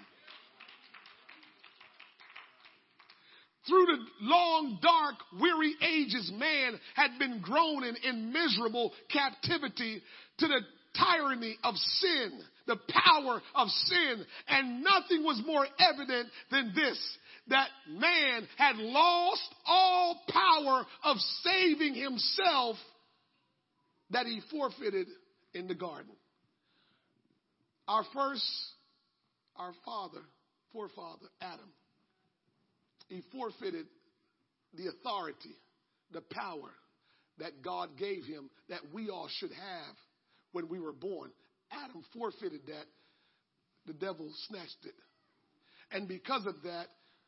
Through the long, dark, weary ages, man had been groaning in miserable captivity to the tyranny of sin, the power of sin. And nothing was more evident than this that man had lost all power of saving himself that he forfeited in the garden. Our first, our father, forefather, Adam he forfeited the authority the power that God gave him that we all should have when we were born. Adam forfeited that. The devil snatched it. And because of that,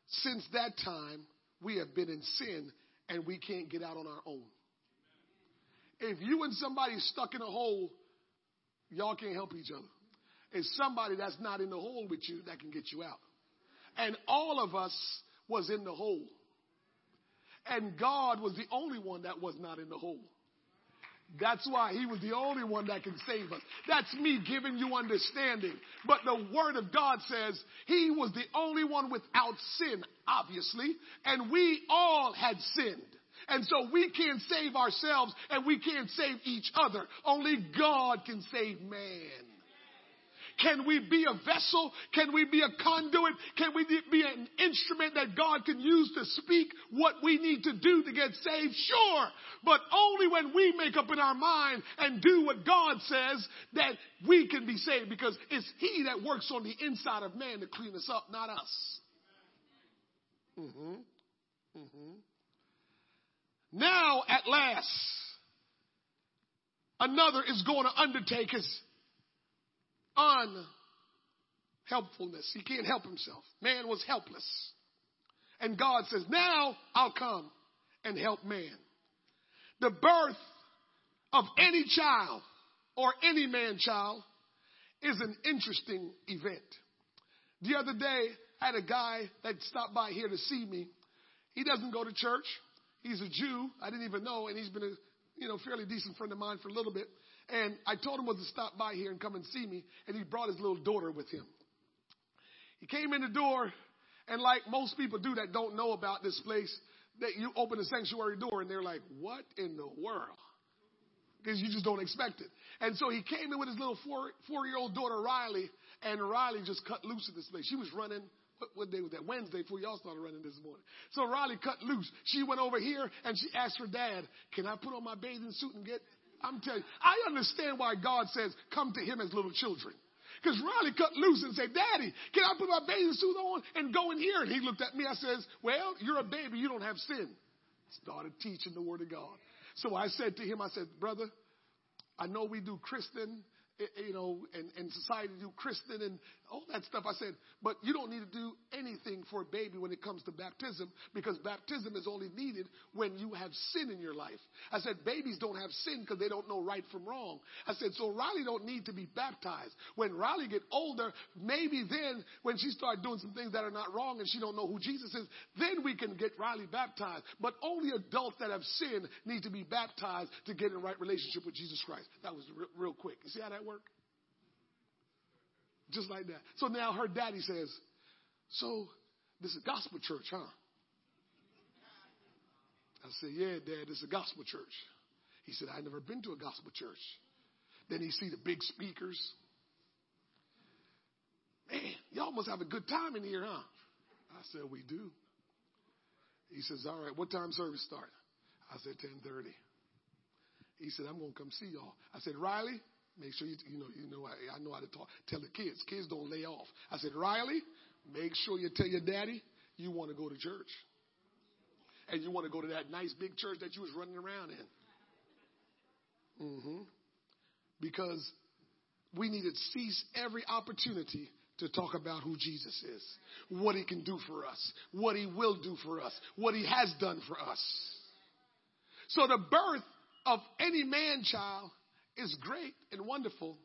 since that time, we have been in sin and we can't get out on our own. If you and somebody stuck in a hole, y'all can't help each other. It's somebody that's not in the hole with you that can get you out. And all of us was in the hole. And God was the only one that was not in the hole. That's why he was the only one that can save us. That's me giving you understanding. But the word of God says he was the only one without sin, obviously, and we all had sinned. And so we can't save ourselves and we can't save each other. Only God can save man. Can we be a vessel? Can we be a conduit? Can we be an instrument that God can use to speak what we need to do to get saved? Sure. But only when we make up in our mind and do what God says that we can be saved because it's He that works on the inside of man to clean us up, not us. Mm-hmm. Mm-hmm. Now, at last, another is going to undertake his unhelpfulness. He can't help himself. Man was helpless. And God says, Now I'll come and help man. The birth of any child or any man child is an interesting event. The other day, I had a guy that stopped by here to see me. He doesn't go to church. He's a Jew. I didn't even know, and he's been a you know fairly decent friend of mine for a little bit. And I told him was to stop by here and come and see me, and he brought his little daughter with him. He came in the door, and like most people do that don't know about this place, that you open the sanctuary door and they're like, "What in the world?" Because you just don't expect it. And so he came in with his little four four year old daughter Riley, and Riley just cut loose in this place. She was running. What, what day was that? Wednesday before y'all started running this morning. So Riley cut loose. She went over here and she asked her dad, "Can I put on my bathing suit and get I'm telling you, I understand why God says, come to him as little children. Because Riley cut loose and said, Daddy, can I put my bathing suit on and go in here? And he looked at me. I says, Well, you're a baby. You don't have sin. Started teaching the word of God. So I said to him, I said, Brother, I know we do Christian Eh, eh, you know, and, and society do Christian and all that stuff. I said, but you don't need to do anything for a baby when it comes to baptism because baptism is only needed when you have sin in your life. I said, babies don't have sin because they don't know right from wrong. I said, so Riley don't need to be baptized. When Riley get older, maybe then when she start doing some things that are not wrong and she don't know who Jesus is, then we can get Riley baptized. But only adults that have sin need to be baptized to get in right relationship with Jesus Christ. That was real, real quick. You see how that work? Just like that. So now her daddy says, So this is gospel church, huh? I said, Yeah, Dad, this is a gospel church. He said, I've never been to a gospel church. Then he see the big speakers. Man, y'all must have a good time in here, huh? I said, We do. He says, All right, what time service start? I said, 1030. He said, I'm going to come see y'all. I said, Riley, Make sure you, you know, you know, I, I know how to talk. Tell the kids. Kids don't lay off. I said, Riley, make sure you tell your daddy you want to go to church. And you want to go to that nice big church that you was running around in. Mm-hmm. Because we need to seize every opportunity to talk about who Jesus is, what he can do for us, what he will do for us, what he has done for us. So the birth of any man child is great and wonderful.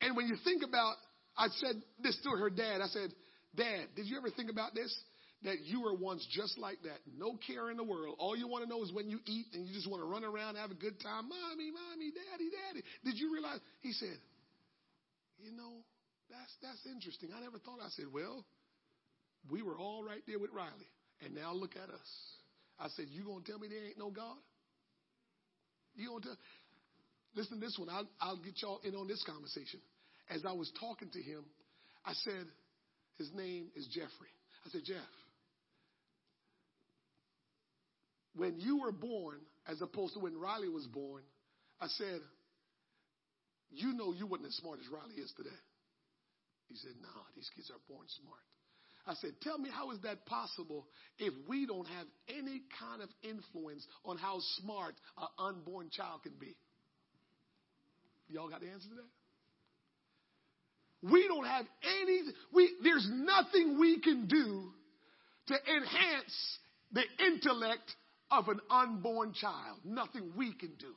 And when you think about, I said this to her dad. I said, Dad, did you ever think about this? That you were once just like that. No care in the world. All you want to know is when you eat and you just want to run around, have a good time. Mommy, mommy, daddy, daddy. Did you realize? He said, You know, that's that's interesting. I never thought. I said, Well, we were all right there with Riley. And now look at us. I said, You gonna tell me there ain't no God? You want to listen to this one? I'll, I'll get y'all in on this conversation. As I was talking to him, I said, his name is Jeffrey. I said, Jeff, when you were born, as opposed to when Riley was born, I said, you know you weren't as smart as Riley is today. He said, nah, these kids are born smart. I said, tell me how is that possible if we don't have any kind of influence on how smart an unborn child can be? Y'all got the answer to that? We don't have any, we, there's nothing we can do to enhance the intellect of an unborn child. Nothing we can do.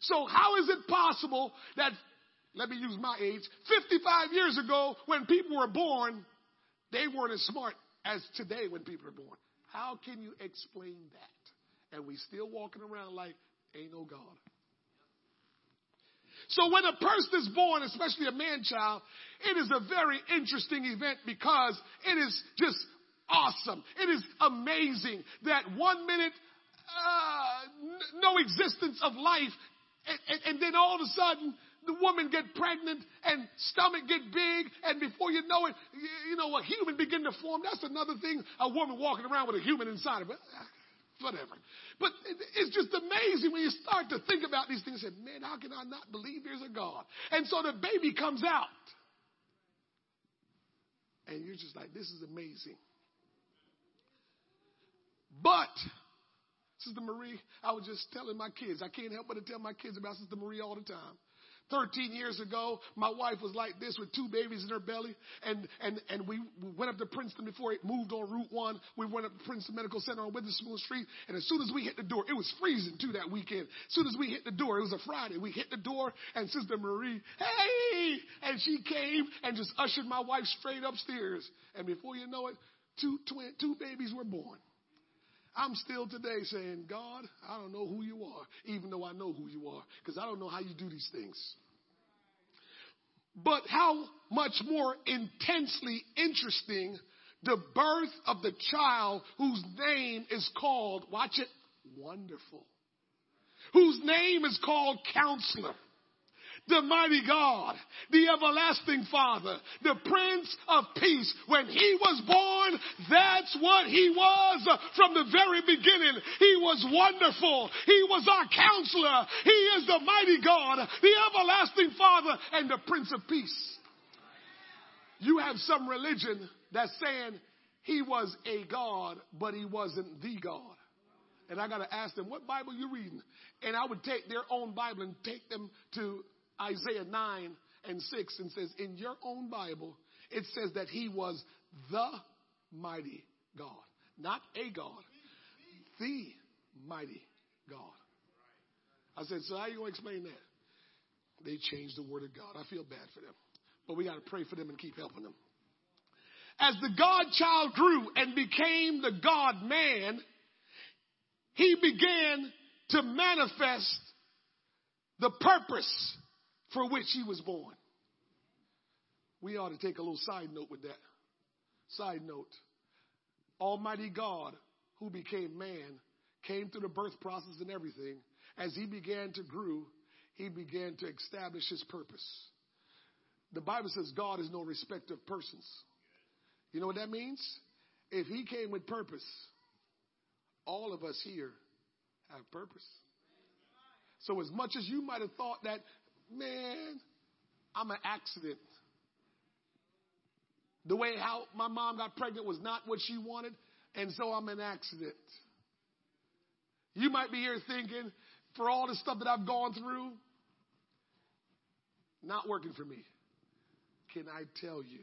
So how is it possible that, let me use my age, 55 years ago when people were born, they weren't as smart as today when people are born? How can you explain that? And we still walking around like, ain't no God. So when a person is born, especially a man child, it is a very interesting event because it is just awesome. It is amazing that one minute, uh, no existence of life, and, and, and then all of a sudden, the woman get pregnant and stomach get big and before you know it, you know, a human begin to form. That's another thing, a woman walking around with a human inside of it ah, whatever. But it's just amazing when you start to think about these things and say, man, how can I not believe there's a God? And so the baby comes out. And you're just like, this is amazing. But, Sister Marie, I was just telling my kids, I can't help but to tell my kids about Sister Marie all the time. 13 years ago, my wife was like this with two babies in her belly. And, and, and we, we went up to Princeton before it moved on Route 1. We went up to Princeton Medical Center on Witherspoon Street. And as soon as we hit the door, it was freezing too that weekend. As soon as we hit the door, it was a Friday. We hit the door and Sister Marie, hey! And she came and just ushered my wife straight upstairs. And before you know it, two twin, two babies were born. I'm still today saying, God, I don't know who you are, even though I know who you are, because I don't know how you do these things. But how much more intensely interesting the birth of the child whose name is called, watch it, wonderful. Whose name is called counselor the mighty God, the everlasting Father, the Prince of Peace. When he was born, that's what he was from the very beginning. He was wonderful. He was our counselor. He is the mighty God, the everlasting Father, and the Prince of Peace. You have some religion that's saying he was a God, but he wasn't the God. And I got to ask them, what Bible you reading? And I would take their own Bible and take them to Isaiah 9 and 6 and says, in your own Bible, it says that he was the mighty God. Not a God, the mighty God. I said, so how are you going to explain that? They changed the word of God. I feel bad for them. But we got to pray for them and keep helping them. As the God child grew and became the God man, he began to manifest the purpose for which he was born. We ought to take a little side note with that. Side note Almighty God, who became man, came through the birth process and everything. As he began to grow, he began to establish his purpose. The Bible says God is no respecter of persons. You know what that means? If he came with purpose, all of us here have purpose. So as much as you might have thought that man, I'm an accident. The way how my mom got pregnant was not what she wanted, and so I'm an accident. You might be here thinking, for all the stuff that I've gone through, not working for me. Can I tell you,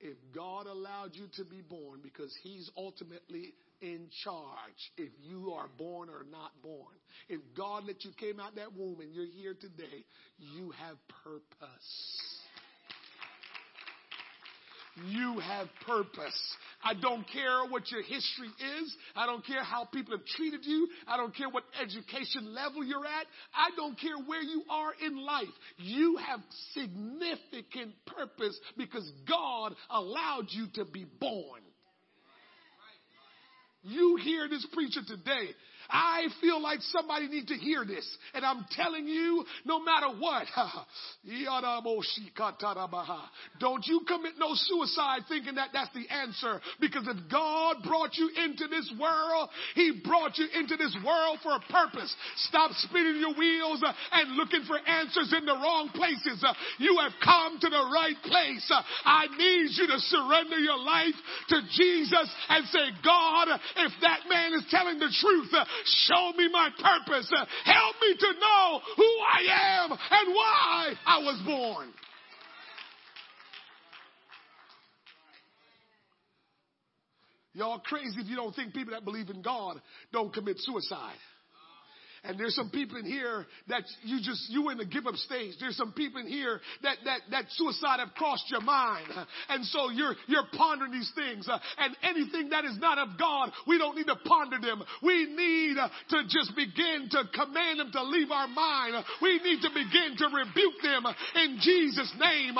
if God allowed you to be born because He's ultimately in charge if you are born or not born. If God let you came out that womb and you're here today, you have purpose. You have purpose. I don't care what your history is. I don't care how people have treated you. I don't care what education level you're at. I don't care where you are in life. You have significant purpose because God allowed you to be born. You hear this preacher today. I feel like somebody needs to hear this. And I'm telling you, no matter what, [laughs] don't you commit no suicide thinking that that's the answer. Because if God brought you into this world, He brought you into this world for a purpose. Stop spinning your wheels uh, and looking for answers in the wrong places. Uh, You have come to the right place. Uh, I need you to surrender your life to Jesus and say, God, if that man is telling the truth, show me my purpose. Help me to know who I am and why I was born. Y'all crazy if you don't think people that believe in God don't commit suicide. And there's some people in here that you just, you in the give up stage. There's some people in here that, that, that suicide have crossed your mind. And so you're, you're pondering these things. And anything that is not of God, we don't need to ponder them. We need to just begin to command them to leave our mind. We need to begin to rebuke them in Jesus' name.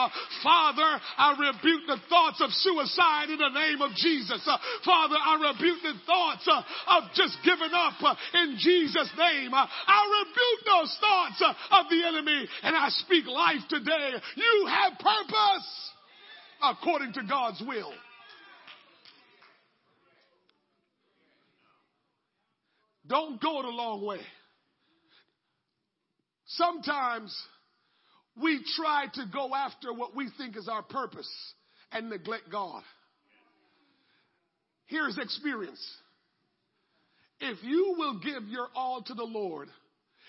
Father, I rebuke the thoughts of suicide in the name of Jesus. Father, I rebuke the thoughts of just giving up in Jesus' name name. Uh, I rebuke those thoughts uh, of the enemy and I speak life today. You have purpose according to God's will. Don't go the long way. Sometimes we try to go after what we think is our purpose and neglect God. Here's experience. If you will give your all to the Lord,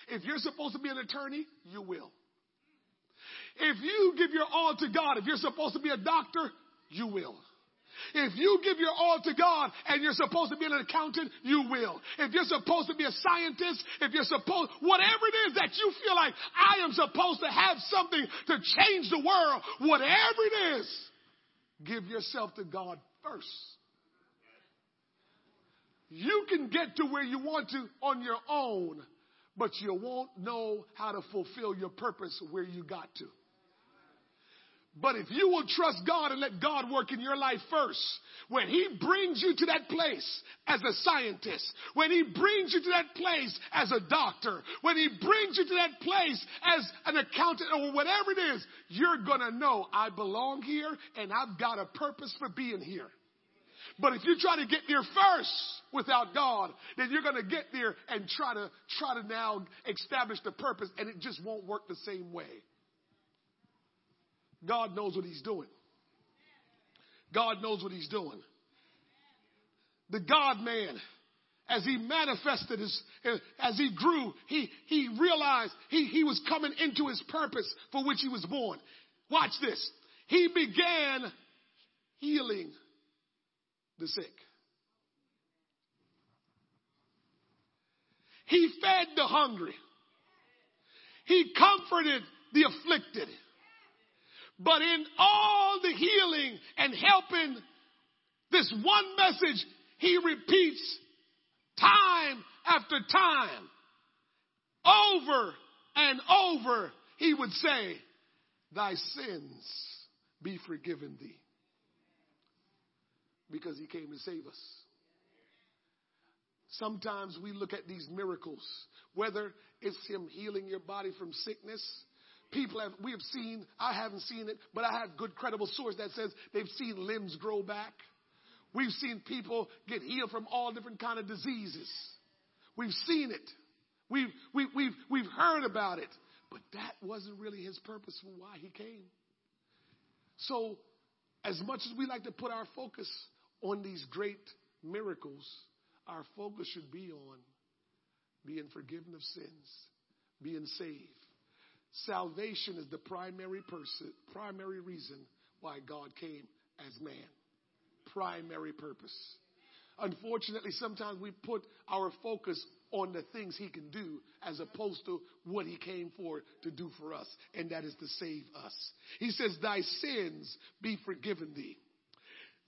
if you're supposed to be an attorney, you will. If you give your all to God, if you're supposed to be a doctor, you will. If you give your all to God and you're supposed to be an accountant, you will. If you're supposed to be a scientist, if you're supposed, whatever it is that you feel like I am supposed to have something to change the world, whatever it is, give yourself to God first. You can get to where you want to on your own, but you won't know how to fulfill your purpose where you got to. But if you will trust God and let God work in your life first, when He brings you to that place as a scientist, when He brings you to that place as a doctor, when He brings you to that place as an accountant or whatever it is, you're gonna know I belong here and I've got a purpose for being here. But if you try to get there first without God, then you're going to get there and try to try to now establish the purpose and it just won't work the same way. God knows what he's doing. God knows what he's doing. The God man, as he manifested his, as he grew, he, he realized he, he was coming into his purpose for which he was born. Watch this. He began healing the sick. He fed the hungry. He comforted the afflicted. But in all the healing and helping, this one message he repeats time after time. Over and over, he would say, Thy sins be forgiven thee because he came to save us. Sometimes we look at these miracles, whether it's him healing your body from sickness. People have, we have seen, I haven't seen it, but I have good credible source that says they've seen limbs grow back. We've seen people get healed from all different kind of diseases. We've seen it. We've, we, we've, we've heard about it. But that wasn't really his purpose for why he came. So, as much as we like to put our focus on these great miracles, our focus should be on being forgiven of sins, being saved. Salvation is the primary person, primary reason why God came as man. Primary purpose. Unfortunately, sometimes we put our focus on the things he can do as opposed to what he came for to do for us, and that is to save us. He says, Thy sins be forgiven thee.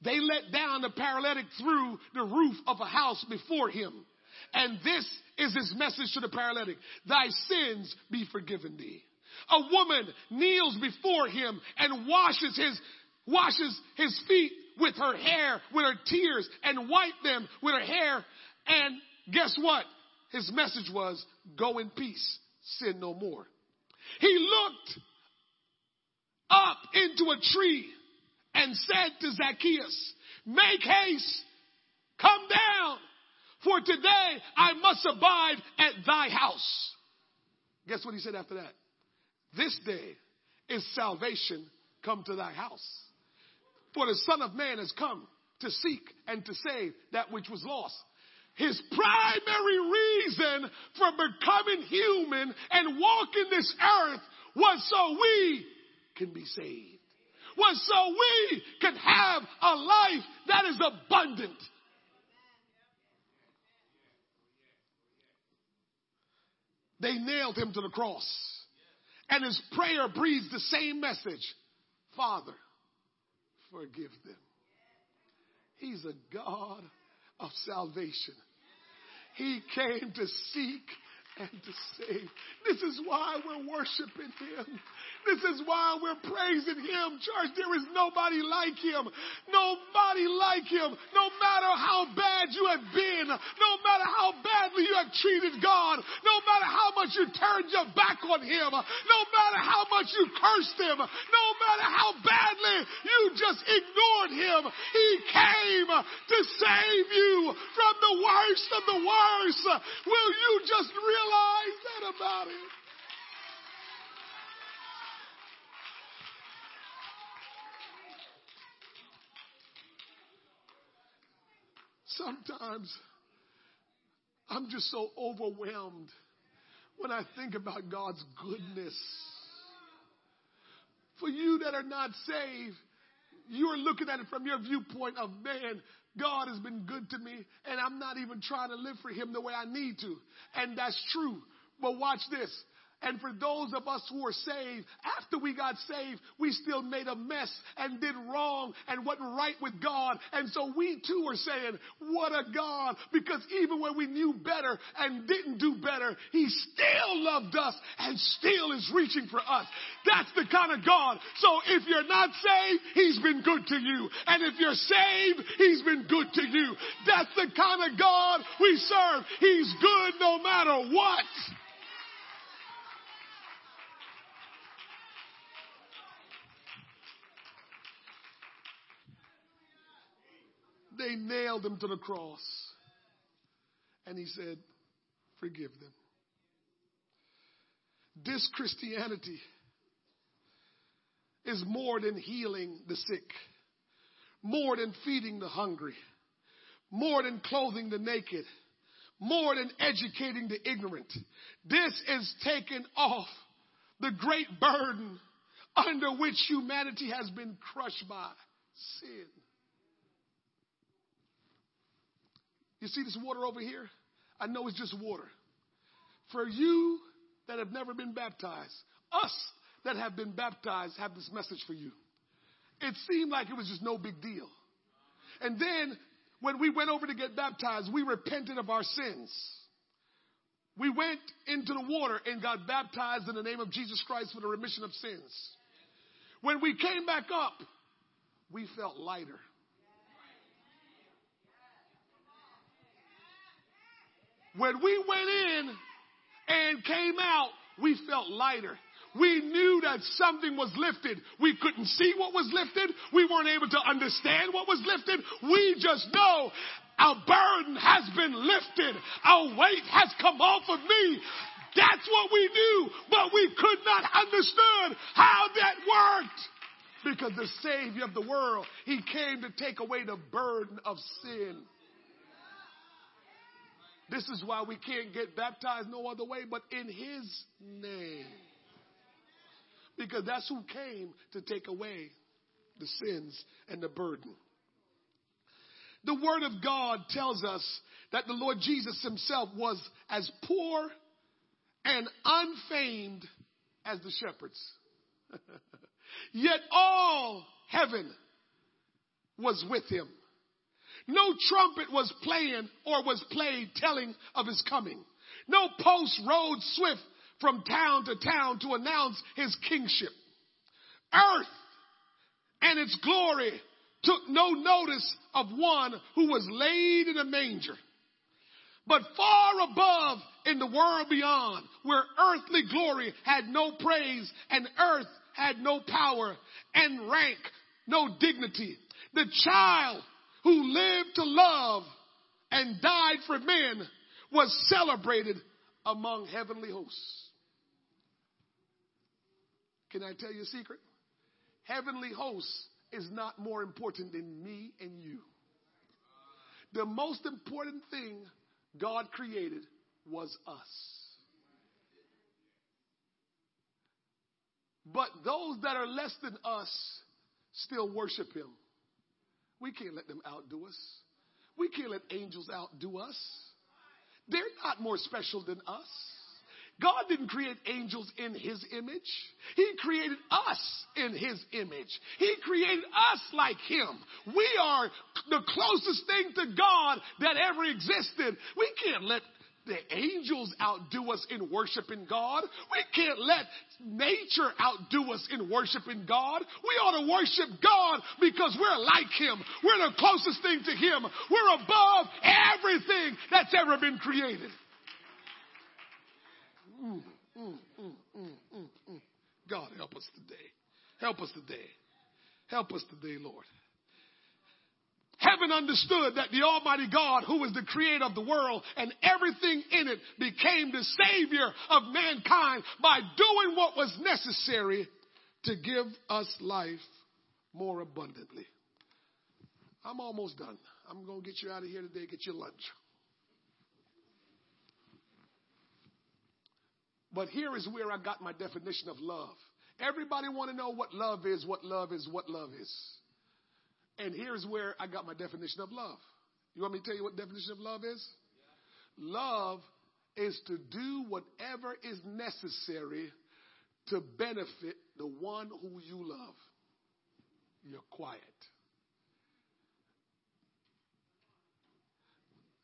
They let down the paralytic through the roof of a house before him. And this is his message to the paralytic. Thy sins be forgiven thee. A woman kneels before him and washes his, washes his feet with her hair, with her tears and wipe them with her hair. And guess what? his message was, Go in peace, sin no more. He looked up into a tree and said to Zacchaeus, Make haste, come down, for today I must abide at thy house. Guess what he said after that? This day is salvation come to thy house. For the Son of Man has come to seek and to save that which was lost. His primary reason for becoming human and walking this earth was so we can be saved. Was so we could have a life that is abundant. They nailed him to the cross. And his prayer breathes the same message Father, forgive them. He's a God of salvation. He came to seek and to save. This is why we're worshiping Him. This is why we're praising Him. Church, there is nobody like Him. Nobody like Him. No matter how bad you have been, no matter how badly you have treated God, no matter how much you turned your back on Him, no matter how much you cursed Him, no matter how badly you just ignored Him, He came to save you from the worst of the worst. Will you just realize that about him. Sometimes I'm just so overwhelmed when I think about God's goodness. For you that are not saved, you are looking at it from your viewpoint of man, God has been good to me, and I'm not even trying to live for Him the way I need to. And that's true. But watch this. And for those of us who are saved, after we got saved, we still made a mess and did wrong and wasn't right with God. And so we too are saying, what a God. Because even when we knew better and didn't do better, He still loved us and still is reaching for us. That's the kind of God. So if you're not saved, He's been good to you. And if you're saved, He's been good to you. That's the kind of God we serve. He's good no matter what. They nailed him to the cross. And he said, Forgive them. This Christianity is more than healing the sick, more than feeding the hungry, more than clothing the naked, more than educating the ignorant. This is taking off the great burden under which humanity has been crushed by sin. You see this water over here? I know it's just water. For you that have never been baptized, us that have been baptized have this message for you. It seemed like it was just no big deal. And then when we went over to get baptized, we repented of our sins. We went into the water and got baptized in the name of Jesus Christ for the remission of sins. When we came back up, we felt lighter. When we went in and came out, we felt lighter. We knew that something was lifted. We couldn't see what was lifted. We weren't able to understand what was lifted. We just know our burden has been lifted. Our weight has come off of me. That's what we knew, but we could not understand how that worked. Because the Savior of the world, He came to take away the burden of sin. This is why we can't get baptized no other way but in His name. Because that's who came to take away the sins and the burden. The Word of God tells us that the Lord Jesus Himself was as poor and unfamed as the shepherds. [laughs] Yet all heaven was with Him. No trumpet was playing or was played telling of his coming. No post rode swift from town to town to announce his kingship. Earth and its glory took no notice of one who was laid in a manger. But far above in the world beyond, where earthly glory had no praise and earth had no power and rank, no dignity, the child who lived to love and died for men was celebrated among heavenly hosts. Can I tell you a secret? Heavenly hosts is not more important than me and you. The most important thing God created was us. But those that are less than us still worship him. We can't let them outdo us. We can't let angels outdo us. They're not more special than us. God didn't create angels in his image. He created us in his image. He created us like him. We are the closest thing to God that ever existed. We can't let the angels outdo us in worshiping God. We can't let nature outdo us in worshiping God. We ought to worship God because we're like Him. We're the closest thing to Him. We're above everything that's ever been created. Mm, mm, mm, God, help us today. Help us today. Help us today, Lord. Heaven understood that the Almighty God, who is the creator of the world and everything in it, became the Savior of mankind by doing what was necessary to give us life more abundantly. I'm almost done. I'm going to get you out of here today, get your lunch. But here is where I got my definition of love. Everybody want to know what love is, what love is, what love is. And here's where I got my definition of love. You want me to tell you what definition of love is? Love is to do whatever is necessary to benefit the one who you love. You're quiet.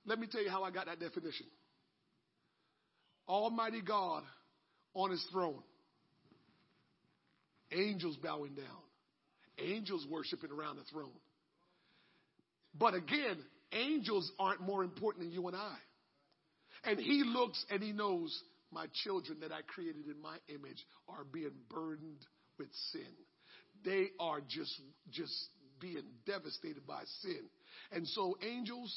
Let me tell you how I got that definition. Almighty God on his throne, angels bowing down, angels worshiping around the throne. But again, angels aren't more important than you and I. And he looks and he knows my children that I created in my image are being burdened with sin. They are just just being devastated by sin. And so angels,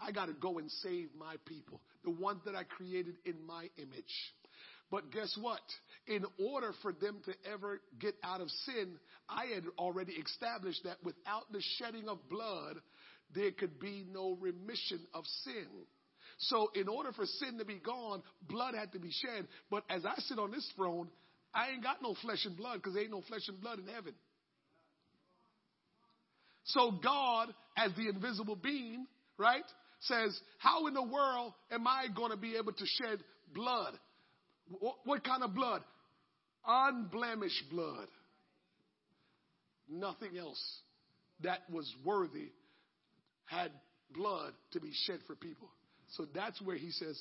I got to go and save my people, the ones that I created in my image. But guess what? In order for them to ever get out of sin, I had already established that without the shedding of blood, there could be no remission of sin. So, in order for sin to be gone, blood had to be shed. But as I sit on this throne, I ain't got no flesh and blood because there ain't no flesh and blood in heaven. So, God, as the invisible being, right, says, How in the world am I going to be able to shed blood? What, kind of blood? Unblemished blood. Nothing else that was worthy had blood to be shed for people. So that's where he says,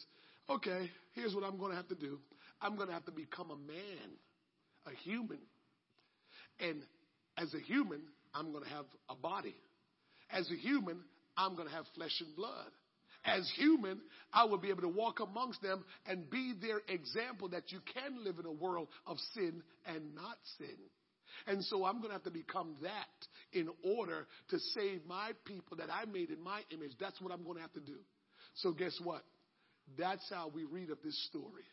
okay, here's what I'm going to have to do. I'm going to have to become a man, a human. And as a human, I'm going to have a body. As a human, I'm going to have flesh and blood as human, I will be able to walk amongst them and be their example that you can live in a world of sin and not sin. And so I'm going to have to become that in order to save my people that I made in my image. That's what I'm going to have to do. So guess what? That's how we read of this story.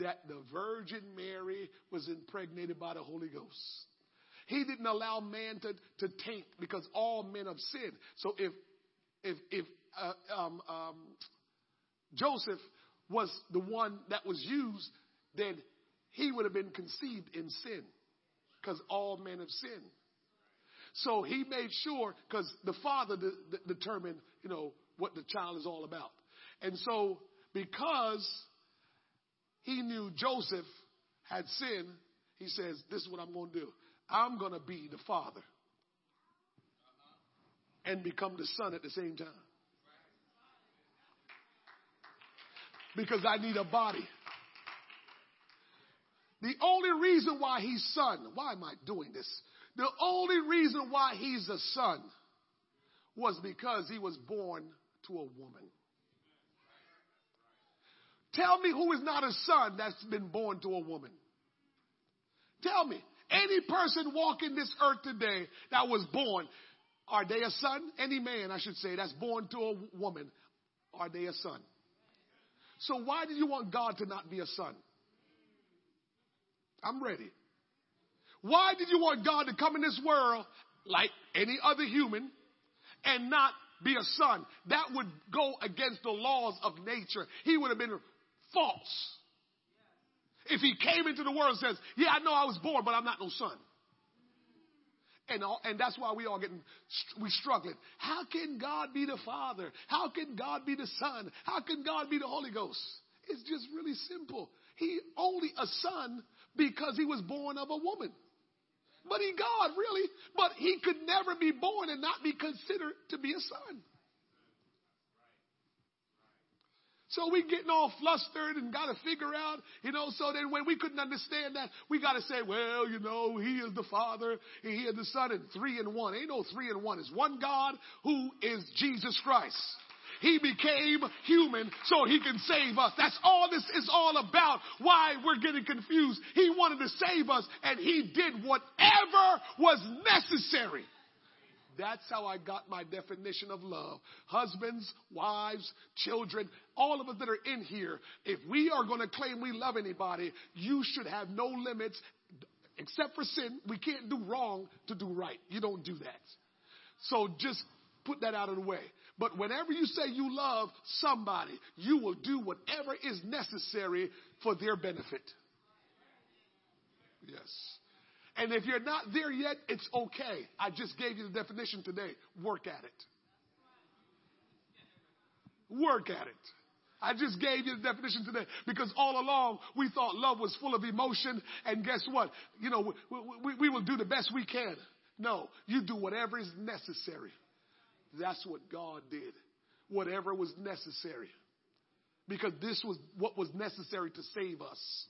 That the Virgin Mary was impregnated by the Holy Ghost. He didn't allow man to, to taint because all men have sinned. So if if if uh, um, um, Joseph was the one that was used, then he would have been conceived in sin because all men have sinned. So he made sure because the father de- de- determined, you know, what the child is all about. And so because he knew Joseph had sinned, he says, this is what I'm going to do. I'm going to be the father and become the son at the same time. Because I need a body. The only reason why he's a son, why am I doing this? The only reason why he's a son was because he was born to a woman. Tell me who is not a son that's been born to a woman. Tell me, any person walking this earth today that was born, are they a son? Any man, I should say, that's born to a woman, are they a son? So why do you want God to not be a son? I'm ready. Why did you want God to come in this world like any other human and not be a son? That would go against the laws of nature. He would have been false. If he came into the world and says, Yeah, I know I was born, but I'm not no son. And, all, and that's why we all getting we struggling. How can God be the Father? How can God be the Son? How can God be the Holy Ghost? It's just really simple. He only a son because he was born of a woman. But he God, really. But he could never be born and not be considered to be a son. So we getting all flustered and got to figure out, you know, so then when we couldn't understand that, we got to say, well, you know, he is the Father, he is the Son, and three in one. Ain't no three in one. It's one God who is Jesus Christ. He became human so he can save us. That's all this is all about. Why we're getting confused. He wanted to save us and he did whatever was necessary. That's how I got my definition of love. Husbands, wives, children, all of us that are in here, if we are going to claim we love anybody, you should have no limits except for sin. We can't do wrong to do right. You don't do that. So just put that out of the way. But whenever you say you love somebody, you will do whatever is necessary for their benefit. Yes. And if you're not there yet, it's okay. I just gave you the definition today. Work at it. Work at it. I just gave you the definition today because all along we thought love was full of emotion, and guess what? You know, we, we, we will do the best we can. No, you do whatever is necessary. That's what God did. Whatever was necessary. Because this was what was necessary to save us.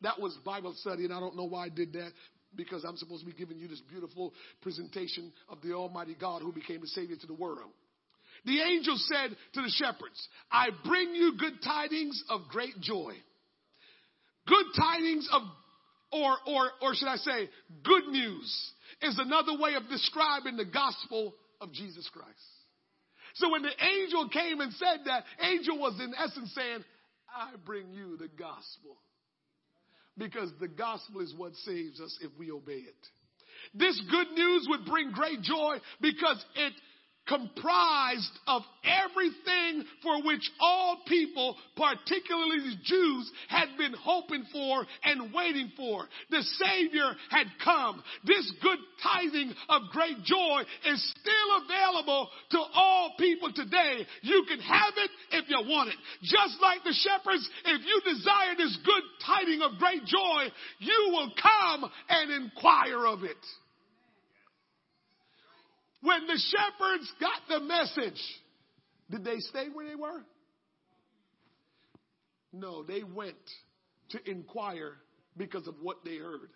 That was Bible study, and I don't know why I did that because I'm supposed to be giving you this beautiful presentation of the Almighty God who became the Savior to the world. The angel said to the shepherds, I bring you good tidings of great joy. Good tidings of, or, or, or should I say, good news is another way of describing the gospel of Jesus Christ. So when the angel came and said that, angel was in essence saying, I bring you the gospel because the gospel is what saves us if we obey it. This good news would bring great joy because it comprised of everything for which all people, particularly the Jews, had been hoping for and waiting for. The Savior had come. This good tiding of great joy is still available to all people today. You can have it if you want it. Just like the shepherds, if you desire this good tiding of great joy, you will come and inquire of it. When the shepherds got the message, did they stay where they were? No, they went to inquire because of what they heard.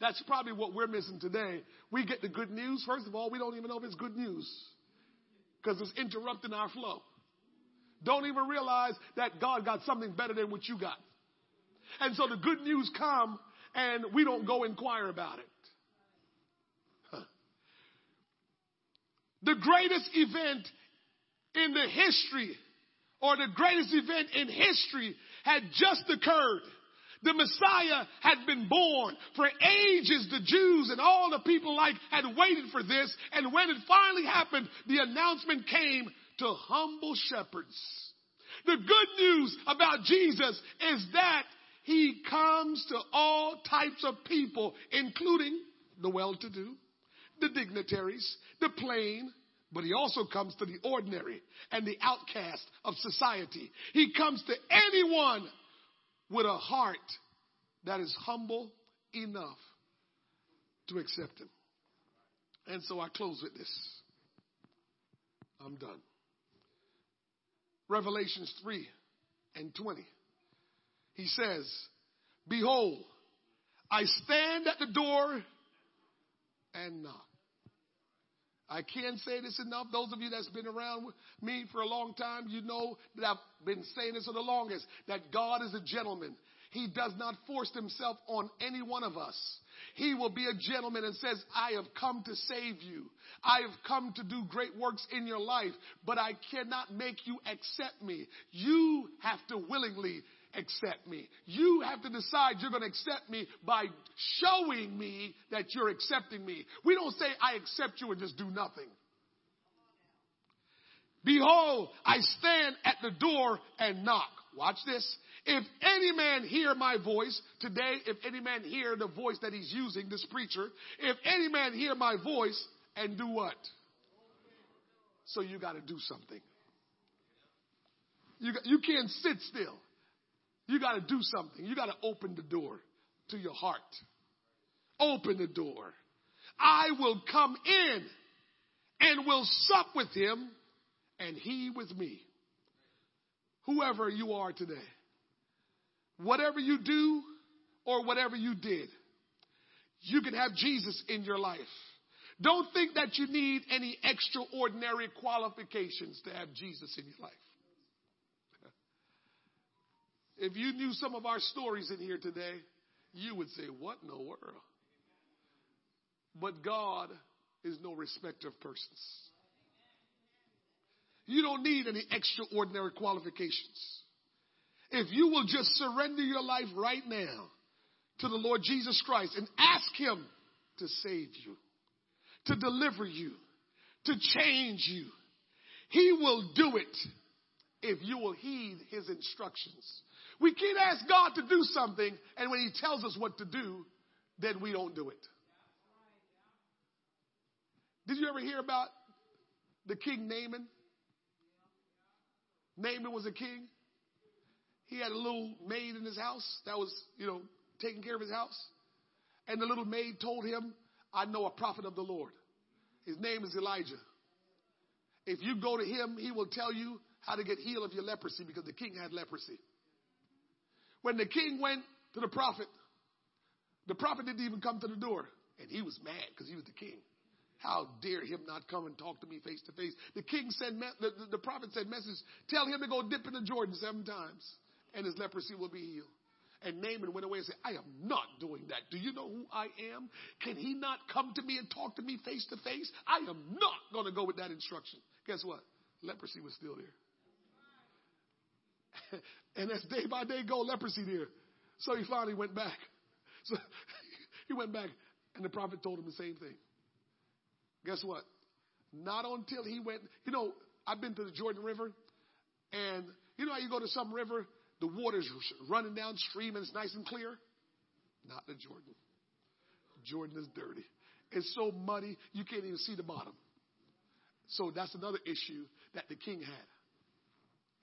That's probably what we're missing today. We get the good news. First of all, we don't even know if it's good news because it's interrupting our flow. Don't even realize that God got something better than what you got. And so the good news come and we don't go inquire about it. The greatest event in the history or the greatest event in history had just occurred. The Messiah had been born. For ages, the Jews and all the people like had waited for this. And when it finally happened, the announcement came to humble shepherds. The good news about Jesus is that he comes to all types of people, including the well-to-do, the dignitaries, the plain, but he also comes to the ordinary and the outcast of society. He comes to anyone with a heart that is humble enough to accept him. And so I close with this. I'm done. Revelations 3 and 20. He says, Behold, I stand at the door and knock. I can't say this enough. Those of you that's been around me for a long time, you know that I've been saying this for the longest, that God is a gentleman. He does not force himself on any one of us. He will be a gentleman and says, I have come to save you. I have come to do great works in your life, but I cannot make you accept me. You have to willingly accept me. You have to decide you're going to accept me by showing me that you're accepting me. We don't say, I accept you and just do nothing. Behold, I stand at the door and knock. Watch this. If any man hear my voice today, if any man hear the voice that he's using, this preacher, if any man hear my voice and do what? So you got to do something. You, you can't sit still. You got to do something. You got to open the door to your heart. Open the door. I will come in and will sup with him and he with me. Whoever you are today, whatever you do or whatever you did, you can have Jesus in your life. Don't think that you need any extraordinary qualifications to have Jesus in your life. If you knew some of our stories in here today, you would say, What in the world? But God is no respecter of persons. You don't need any extraordinary qualifications. If you will just surrender your life right now to the Lord Jesus Christ and ask Him to save you, to deliver you, to change you, He will do it if you will heed His instructions. We can't ask God to do something, and when He tells us what to do, then we don't do it. Did you ever hear about the king Naaman? Naaman was a king. He had a little maid in his house that was, you know, taking care of his house. And the little maid told him, I know a prophet of the Lord. His name is Elijah. If you go to him, he will tell you how to get healed of your leprosy because the king had leprosy. When the king went to the prophet, the prophet didn't even come to the door. And he was mad because he was the king. How dare him not come and talk to me face to face? The king said, the, the, the prophet said, message, tell him to go dip in the Jordan seven times and his leprosy will be healed. And Naaman went away and said, I am not doing that. Do you know who I am? Can he not come to me and talk to me face to face? I am not going to go with that instruction. Guess what? Leprosy was still there. [laughs] and as day by day go, leprosy there. So he finally went back. [laughs] So [laughs] he went back, and the prophet told him the same thing. Guess what? Not until he went, you know, I've been to the Jordan River, and you know how you go to some river, the water's running downstream and it's nice and clear? Not the Jordan. Jordan is dirty. It's so muddy, you can't even see the bottom. So that's another issue that the king had.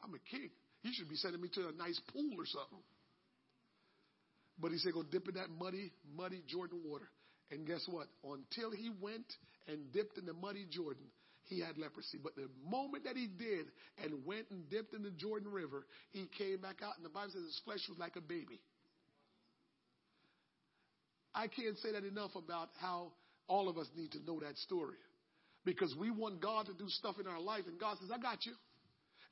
I'm a king. He should be sending me to a nice pool or something. But he said, go dip in that muddy, muddy Jordan water. And guess what? Until he went and dipped in the muddy Jordan, he had leprosy. But the moment that he did and went and dipped in the Jordan River, he came back out, and the Bible says his flesh was like a baby. I can't say that enough about how all of us need to know that story. Because we want God to do stuff in our life, and God says, I got you.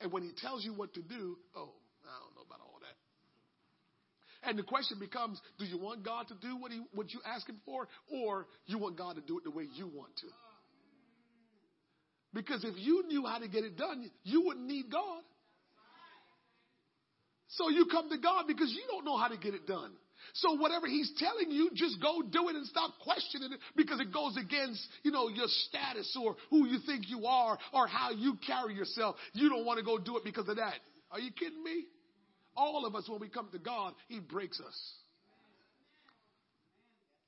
And when he tells you what to do, oh, I don't know about all that. And the question becomes, do you want God to do what, he, what you ask him for, or you want God to do it the way you want to? Because if you knew how to get it done, you wouldn't need God. So you come to God because you don't know how to get it done. So whatever he's telling you, just go do it and stop questioning it because it goes against, you know, your status or who you think you are or how you carry yourself. You don't want to go do it because of that. Are you kidding me? All of us, when we come to God, he breaks us.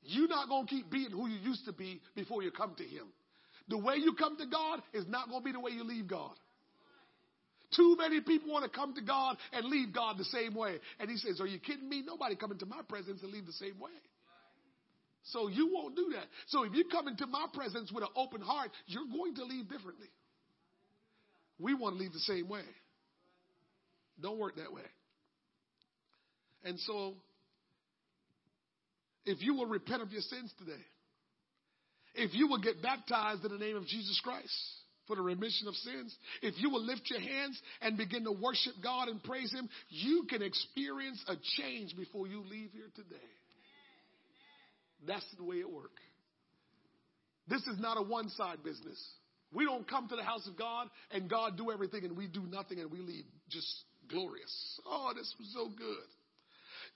You're not going to keep being who you used to be before you come to him. The way you come to God is not going to be the way you leave God. Too many people want to come to God and leave God the same way. And he says, Are you kidding me? Nobody come into my presence and leave the same way. So you won't do that. So if you come into my presence with an open heart, you're going to leave differently. We want to leave the same way. Don't work that way. And so, if you will repent of your sins today If you will get baptized in the name of Jesus Christ for the remission of sins, if you will lift your hands and begin to worship God and praise Him, you can experience a change before you leave here today. That's the way it works. This is not a one side business. We don't come to the house of God and God do everything and we do nothing and we leave just glorious. Oh, this was so good.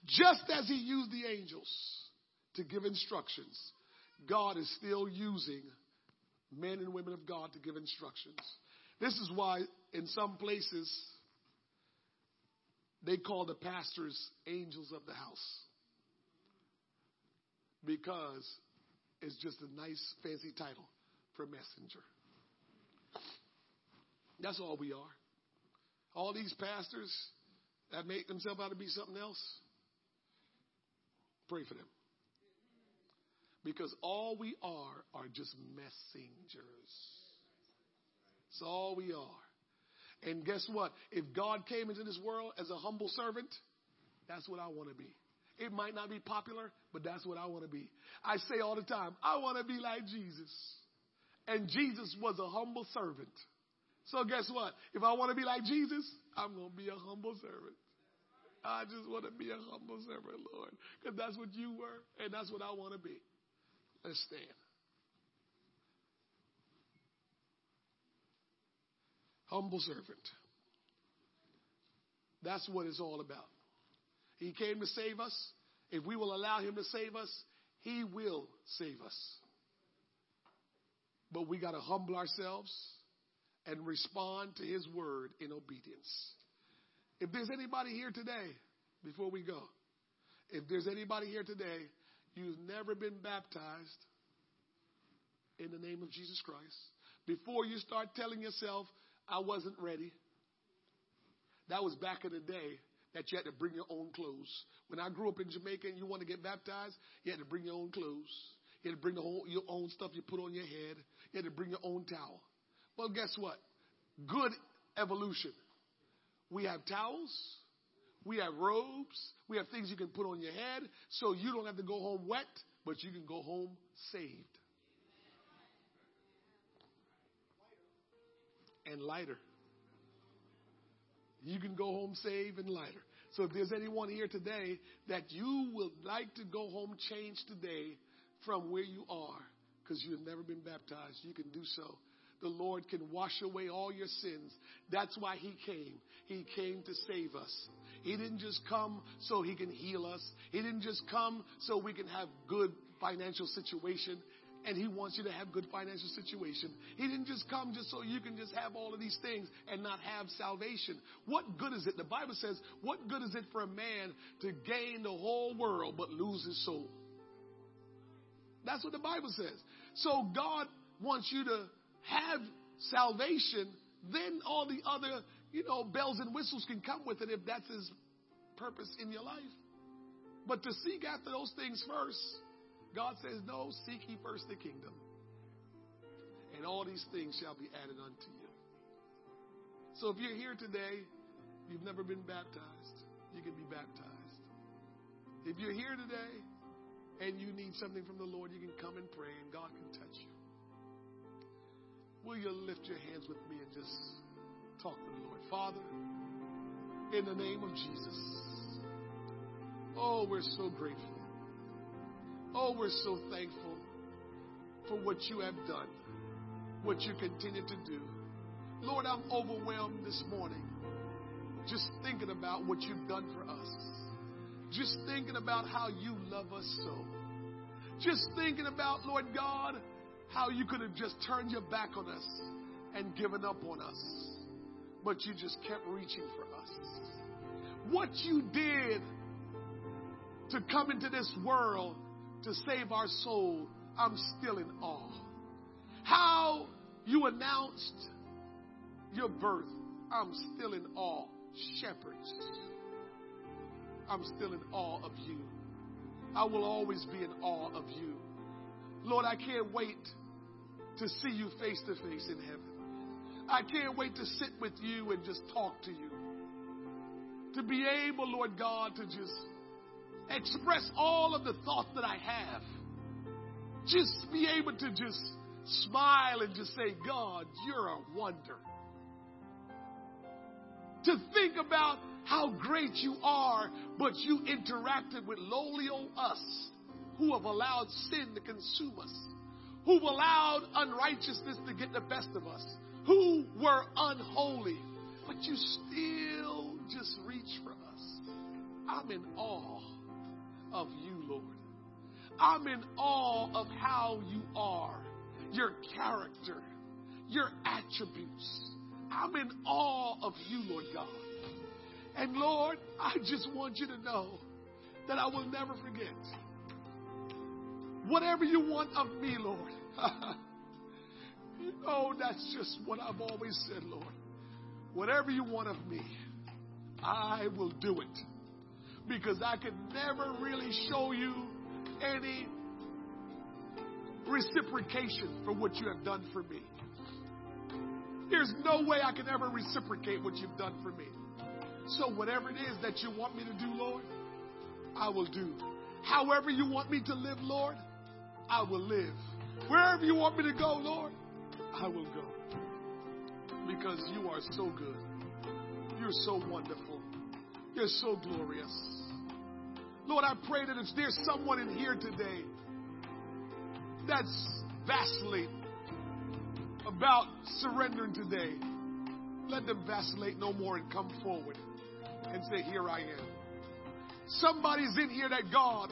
Just as he used the angels to give instructions, God is still using men and women of God to give instructions. This is why in some places they call the pastors angels of the house. Because it's just a nice fancy title for messenger. That's all we are. All these pastors that make themselves out to be something else, pray for them. Because all we are are just messengers. That's all we are. And guess what? If God came into this world as a humble servant, that's what I want to be. It might not be popular, but that's what I want to be. I say all the time, I want to be like Jesus. And Jesus was a humble servant. So guess what? If I want to be like Jesus, I'm going to be a humble servant. I just want to be a humble servant, Lord, because that's what you were, and that's what I want to be. Let's stand. Humble servant. That's what it's all about. He came to save us. If we will allow Him to save us, He will save us. But we got to humble ourselves and respond to His word in obedience. If there's anybody here today, before we go, if there's anybody here today, you've never been baptized in the name of Jesus Christ, before you start telling yourself, I wasn't ready, that was back in the day that you had to bring your own clothes. When I grew up in Jamaica and you want to get baptized, you had to bring your own clothes. You had to bring whole, your own stuff you put on your head. You had to bring your own towel. Well, guess what? Good evolution. We have towels. We have robes. We have things you can put on your head so you don't have to go home wet, but you can go home saved. And lighter. You can go home saved and lighter. So if there's anyone here today that you would like to go home changed today from where you are, because you have never been baptized, you can do so. The Lord can wash away all your sins. That's why He came. He came to save us. He didn't just come so He can heal us. He didn't just come so we can have good financial situation and he wants you to have good financial situation. He didn't just come just so you can just have all of these things and not have salvation. What good is it? The Bible says, what good is it for a man to gain the whole world but lose his soul? That's what the Bible says. So God wants you to have salvation, then all the other, you know, bells and whistles can come with it if that's his purpose in your life. But to seek after those things first, God says, No, seek ye first the kingdom, and all these things shall be added unto you. So if you're here today, you've never been baptized, you can be baptized. If you're here today and you need something from the Lord, you can come and pray, and God can touch you. Will you lift your hands with me and just talk to the Lord? Father, in the name of Jesus, oh, we're so grateful. Oh, we're so thankful for what you have done, what you continue to do. Lord, I'm overwhelmed this morning just thinking about what you've done for us. Just thinking about how you love us so. Just thinking about, Lord God, how you could have just turned your back on us and given up on us. But you just kept reaching for us. What you did to come into this world to save our soul, I'm still in awe. How you announced your birth, I'm still in awe. Shepherds, I'm still in awe of you. I will always be in awe of you. Lord, I can't wait to see you face to face in heaven. I can't wait to sit with you and just talk to you. To be able, Lord God, to just express all of the thoughts that I have. just be able to just smile and just say, God, you're a wonder. To think about how great you are, but you interacted with lowly old us who have allowed sin to consume us, who've allowed unrighteousness to get the best of us, who were unholy, but you still just reach for us. I'm in awe of you, Lord. I'm in awe of how you are, your character, your attributes. I'm in awe of you, Lord God. And Lord, I just want you to know that I will never forget. Whatever you want of me, Lord. [laughs] oh, that's just what I've always said, Lord. Whatever you want of me, I will do it. Because I can never really show you any reciprocation for what you have done for me. There's no way I can ever reciprocate what you've done for me. So, whatever it is that you want me to do, Lord, I will do. However, you want me to live, Lord, I will live. Wherever you want me to go, Lord, I will go. Because you are so good. You're so wonderful. You're so glorious. Lord, I pray that if there's someone in here today that's vacillating about surrendering today, let them vacillate no more and come forward and say, Here I am. Somebody's in here that God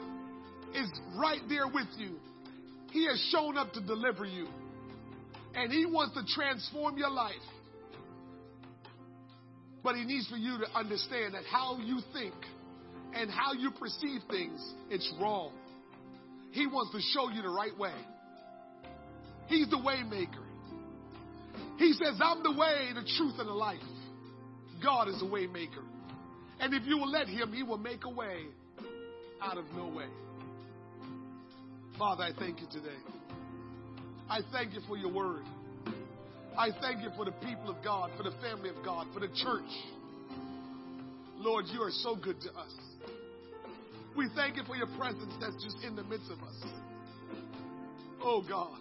is right there with you. He has shown up to deliver you. And He wants to transform your life. But He needs for you to understand that how you think and how you perceive things, it's wrong. He wants to show you the right way. He's the way maker. He says, I'm the way, the truth, and the life. God is the way maker. And if you will let him, he will make a way out of no way. Father, I thank you today. I thank you for your word. I thank you for the people of God, for the family of God, for the church. Lord, you are so good to us. We thank you for your presence that's just in the midst of us. Oh God,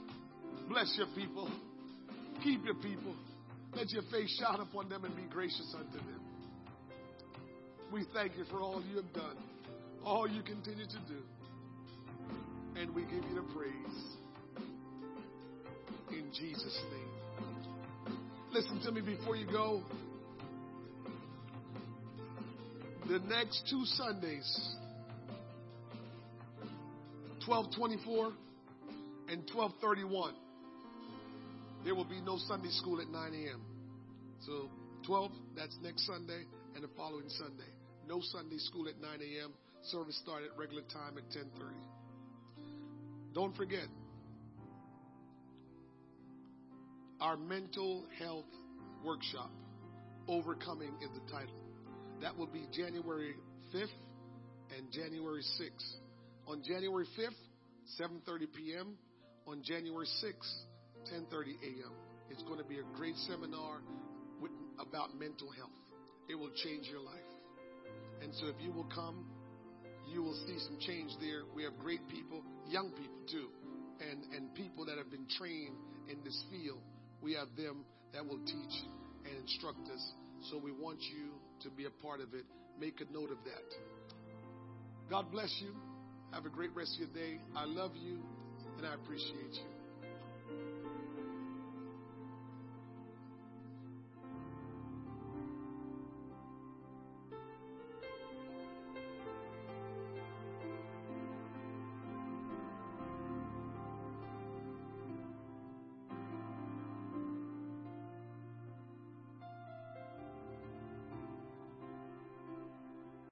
bless your people. Keep your people. Let your face shine upon them and be gracious unto them. We thank you for all you have done, all you continue to do. And we give you the praise. In Jesus' name. Listen to me before you go. The next two Sundays, 1224 and 1231, there will be no Sunday school at 9 a.m. So 12, that's next Sunday, and the following Sunday. No Sunday school at 9 a.m. Service start at regular time at 10:30. Don't forget, our mental health workshop, Overcoming is the title. That will be January 5th and January 6th. On January 5th, 7:30 p.m. On January 6th, 10:30 a.m. It's going to be a great seminar with, about mental health. It will change your life. And so if you will come, you will see some change there. We have great people, young people too, and, and people that have been trained in this field. We have them that will teach and instruct us. So we want you to be a part of it. Make a note of that. God bless you. Have a great rest of your day. I love you and I appreciate you.